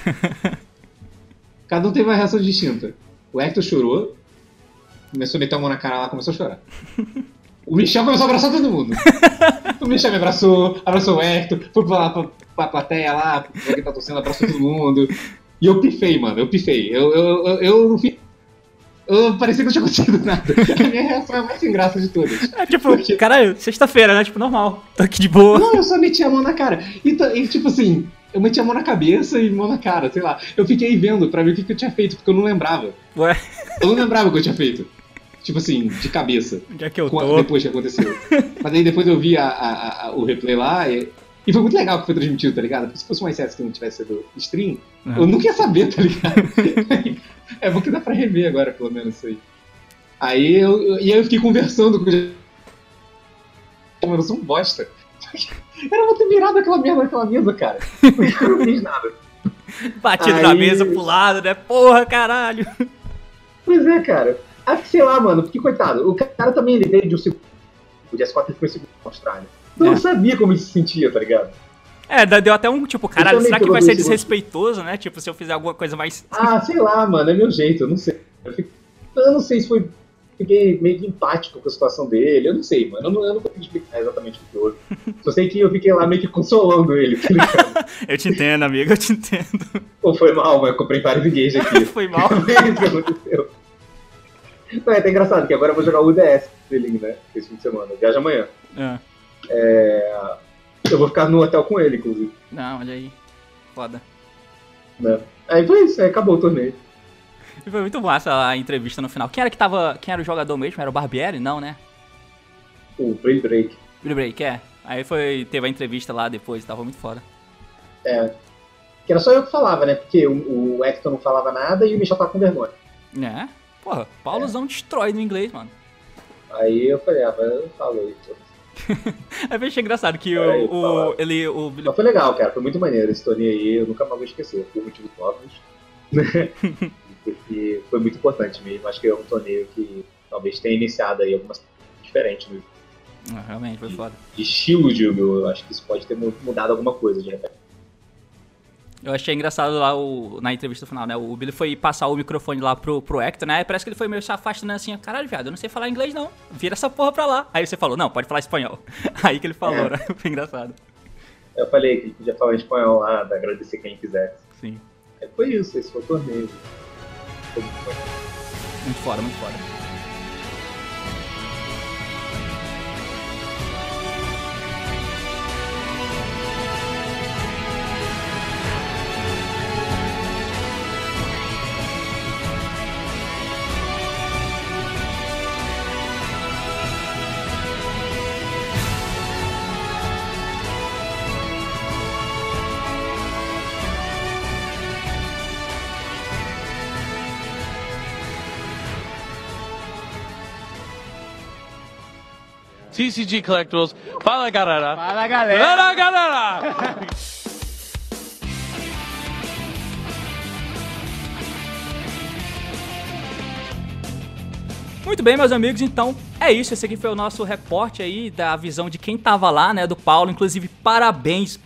Cada um teve uma reação distinta. O Hector chorou, começou a meter a mão na cara lá, começou a chorar. O Michel começou a abraçar todo mundo. O Michel me abraçou, abraçou o Hector, foi pra, lá, pra, pra plateia lá, pra quem tá torcendo, abraçou todo mundo. E eu pifei, mano, eu pifei. Eu, eu, eu, eu não fiz. Eu parecia que não tinha acontecido nada. A minha reação é a mais sem graça de todas.
É tipo,
Porque-
caralho, sexta-feira, né? Tipo, normal. Tô aqui de boa.
Não, eu só meti a mão na cara. E, e, tipo assim, eu meti a mão na cabeça e mão na cara, sei lá. Eu fiquei vendo pra ver o que, que eu tinha feito, porque eu não lembrava.
Ué,
Eu não lembrava o que eu tinha feito. Tipo assim, de cabeça.
onde é que eu tô?
Depois que aconteceu. Mas aí depois eu vi a- a- a- o replay lá e, e foi muito legal que foi transmitido, tá ligado? Porque se fosse um SS que não tivesse sido stream,
Uhum.
eu nunca ia saber, tá ligado? é bom que dá pra rever agora, pelo menos, isso aí. Aí eu, e aí eu fiquei conversando com o Mano, eu sou um bosta. Era pra ter virado aquela merda naquela mesa, cara. Eu não fiz nada.
Batido na
Aí-
mesa pro lado, né? Porra, caralho.
Pois é, cara. Que sei lá, mano, porque coitado, o cara também ele veio de um segundo. O Jazz 4 foi segundo na Austrália. Então eu
É.
não sabia como ele se sentia, tá ligado?
É, deu até um tipo, caralho, será que vai ser desrespeitoso, né? Tipo, se eu fizer alguma coisa mais.
Ah, sei lá, mano, é meu jeito, eu não sei. Eu, fico- eu não sei se foi. Fiquei meio que empático com a situação dele, eu não sei, mano. Eu não, eu não consigo explicar exatamente o que houve. Só sei que eu fiquei lá meio que consolando ele, tá?
Eu te entendo, amigo, eu te entendo.
Pô, foi mal, mas eu comprei vários engages aqui.
Foi mal.
É aconteceu. Não, é até engraçado, que agora eu vou jogar o UDS Feeling, né? Esse fim de semana. Eu Viajo amanhã.
Ah,
É, Eu vou ficar no hotel com ele, inclusive.
não, olha aí. Foda.
Né? Aí foi isso, aí acabou o torneio.
E foi muito massa a entrevista no final. Quem era que tava. Quem era o jogador mesmo? Era o Barbieri? Não, né?
O Play Break.
Billy Break, é. Aí foi. Teve a entrevista lá depois, tava muito foda.
É. Que era só eu que falava, né? Porque o, o Hector não falava nada e o Michel tava com vergonha.
É? Porra, Paulozão destrói no inglês, mano.
Aí eu falei, ah, mas eu falo isso.
Aí eu achei engraçado que
Peraí,
o, o, ele, o
Mas foi legal, cara. Foi muito maneiro esse torneio aí. Eu nunca mais vou esquecer. Por motivos óbvios. Né? Porque foi muito importante mesmo. Acho que é um torneio que talvez tenha iniciado aí algumas diferentes
Ah, realmente, foi foda.
de estilo de jogo. Eu acho que isso pode ter mu- mudado alguma coisa de repente.
Eu achei engraçado lá o, na entrevista final, né? O Billy foi passar o microfone lá pro, pro Hector, né? Aí parece que ele foi meio se afastando assim, caralho, viado, eu não sei falar inglês não. Vira essa porra pra lá. Aí você falou, não, pode falar espanhol. Aí que ele falou,
É.
né? Foi engraçado.
Eu falei que ele podia falar espanhol lá, da agradecer quem quisesse.
Sim.
Aí foi isso, esse foi o torneio. Foi muito bom.
Muito foda,
TCG Collectibles. Fala galera!
Fala galera!
Fala galera!
Muito bem, meus amigos, então é isso. Esse aqui foi o nosso reporte aí da visão de quem tava lá, né, do Paulo. Inclusive, parabéns,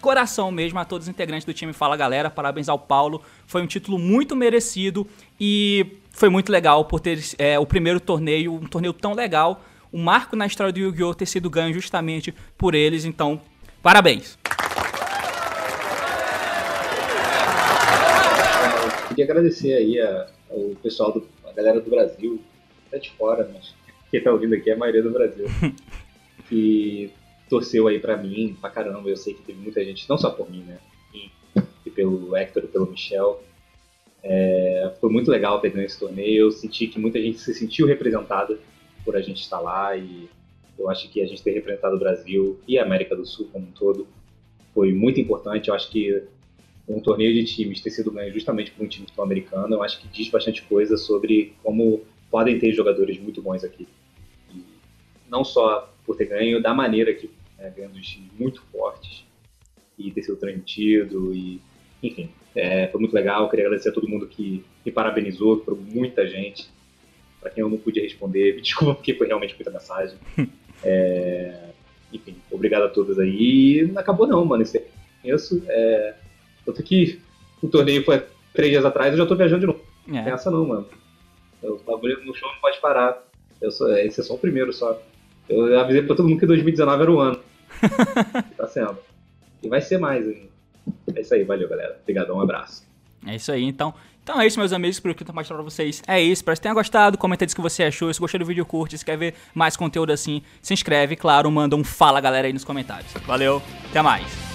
coração mesmo, a todos os integrantes do time Fala Galera. Parabéns ao Paulo. Foi um título muito merecido e foi muito legal por ter é, o primeiro torneio, um torneio tão legal. Um marco na história do Yu-Gi-Oh! ter sido ganho justamente por eles. Então, parabéns.
Queria agradecer aí a, ao pessoal, do, a galera do Brasil, até de fora, mas quem tá ouvindo aqui é a maioria do Brasil, que torceu aí pra mim, pra caramba. Eu sei que teve muita gente, não só por mim, né? E, e pelo Hector e pelo Michel. É, foi muito legal ter ganho esse torneio. Eu senti que muita gente se sentiu representada por a gente estar lá e eu acho que a gente ter representado o Brasil e a América do Sul como um todo foi muito importante. Eu acho que um torneio de times ter sido ganho justamente por um time sul-americano, eu acho que diz bastante coisa sobre como podem ter jogadores muito bons aqui. E não só por ter ganho, da maneira que é, ganhando os times muito fortes e ter sido transmitido e enfim, é, foi muito legal. Queria agradecer a todo mundo que me parabenizou, foram muita gente. Para quem eu não podia responder, me desculpa porque foi realmente muita mensagem. É, enfim, obrigado a todos aí. E não acabou não, mano. Isso conheço. É, tanto que o torneio foi três dias atrás, eu já tô viajando de novo.
É.
Não essa não, mano. O bagulho no show não pode parar. Eu sou, esse é só o primeiro só. Eu avisei pra todo mundo que 2019 era o ano. tá sendo. E vai ser mais ainda. É isso aí, valeu, galera. Obrigadão, um abraço.
É isso aí, então. Então é isso, meus amigos, por que eu tô mostrando pra vocês. É isso, espero que tenham gostado. Comenta aí o que você achou. Se gostou do vídeo, curte. Se quer ver mais conteúdo assim, se inscreve. Claro, manda um fala, galera, aí nos comentários. Valeu, até mais.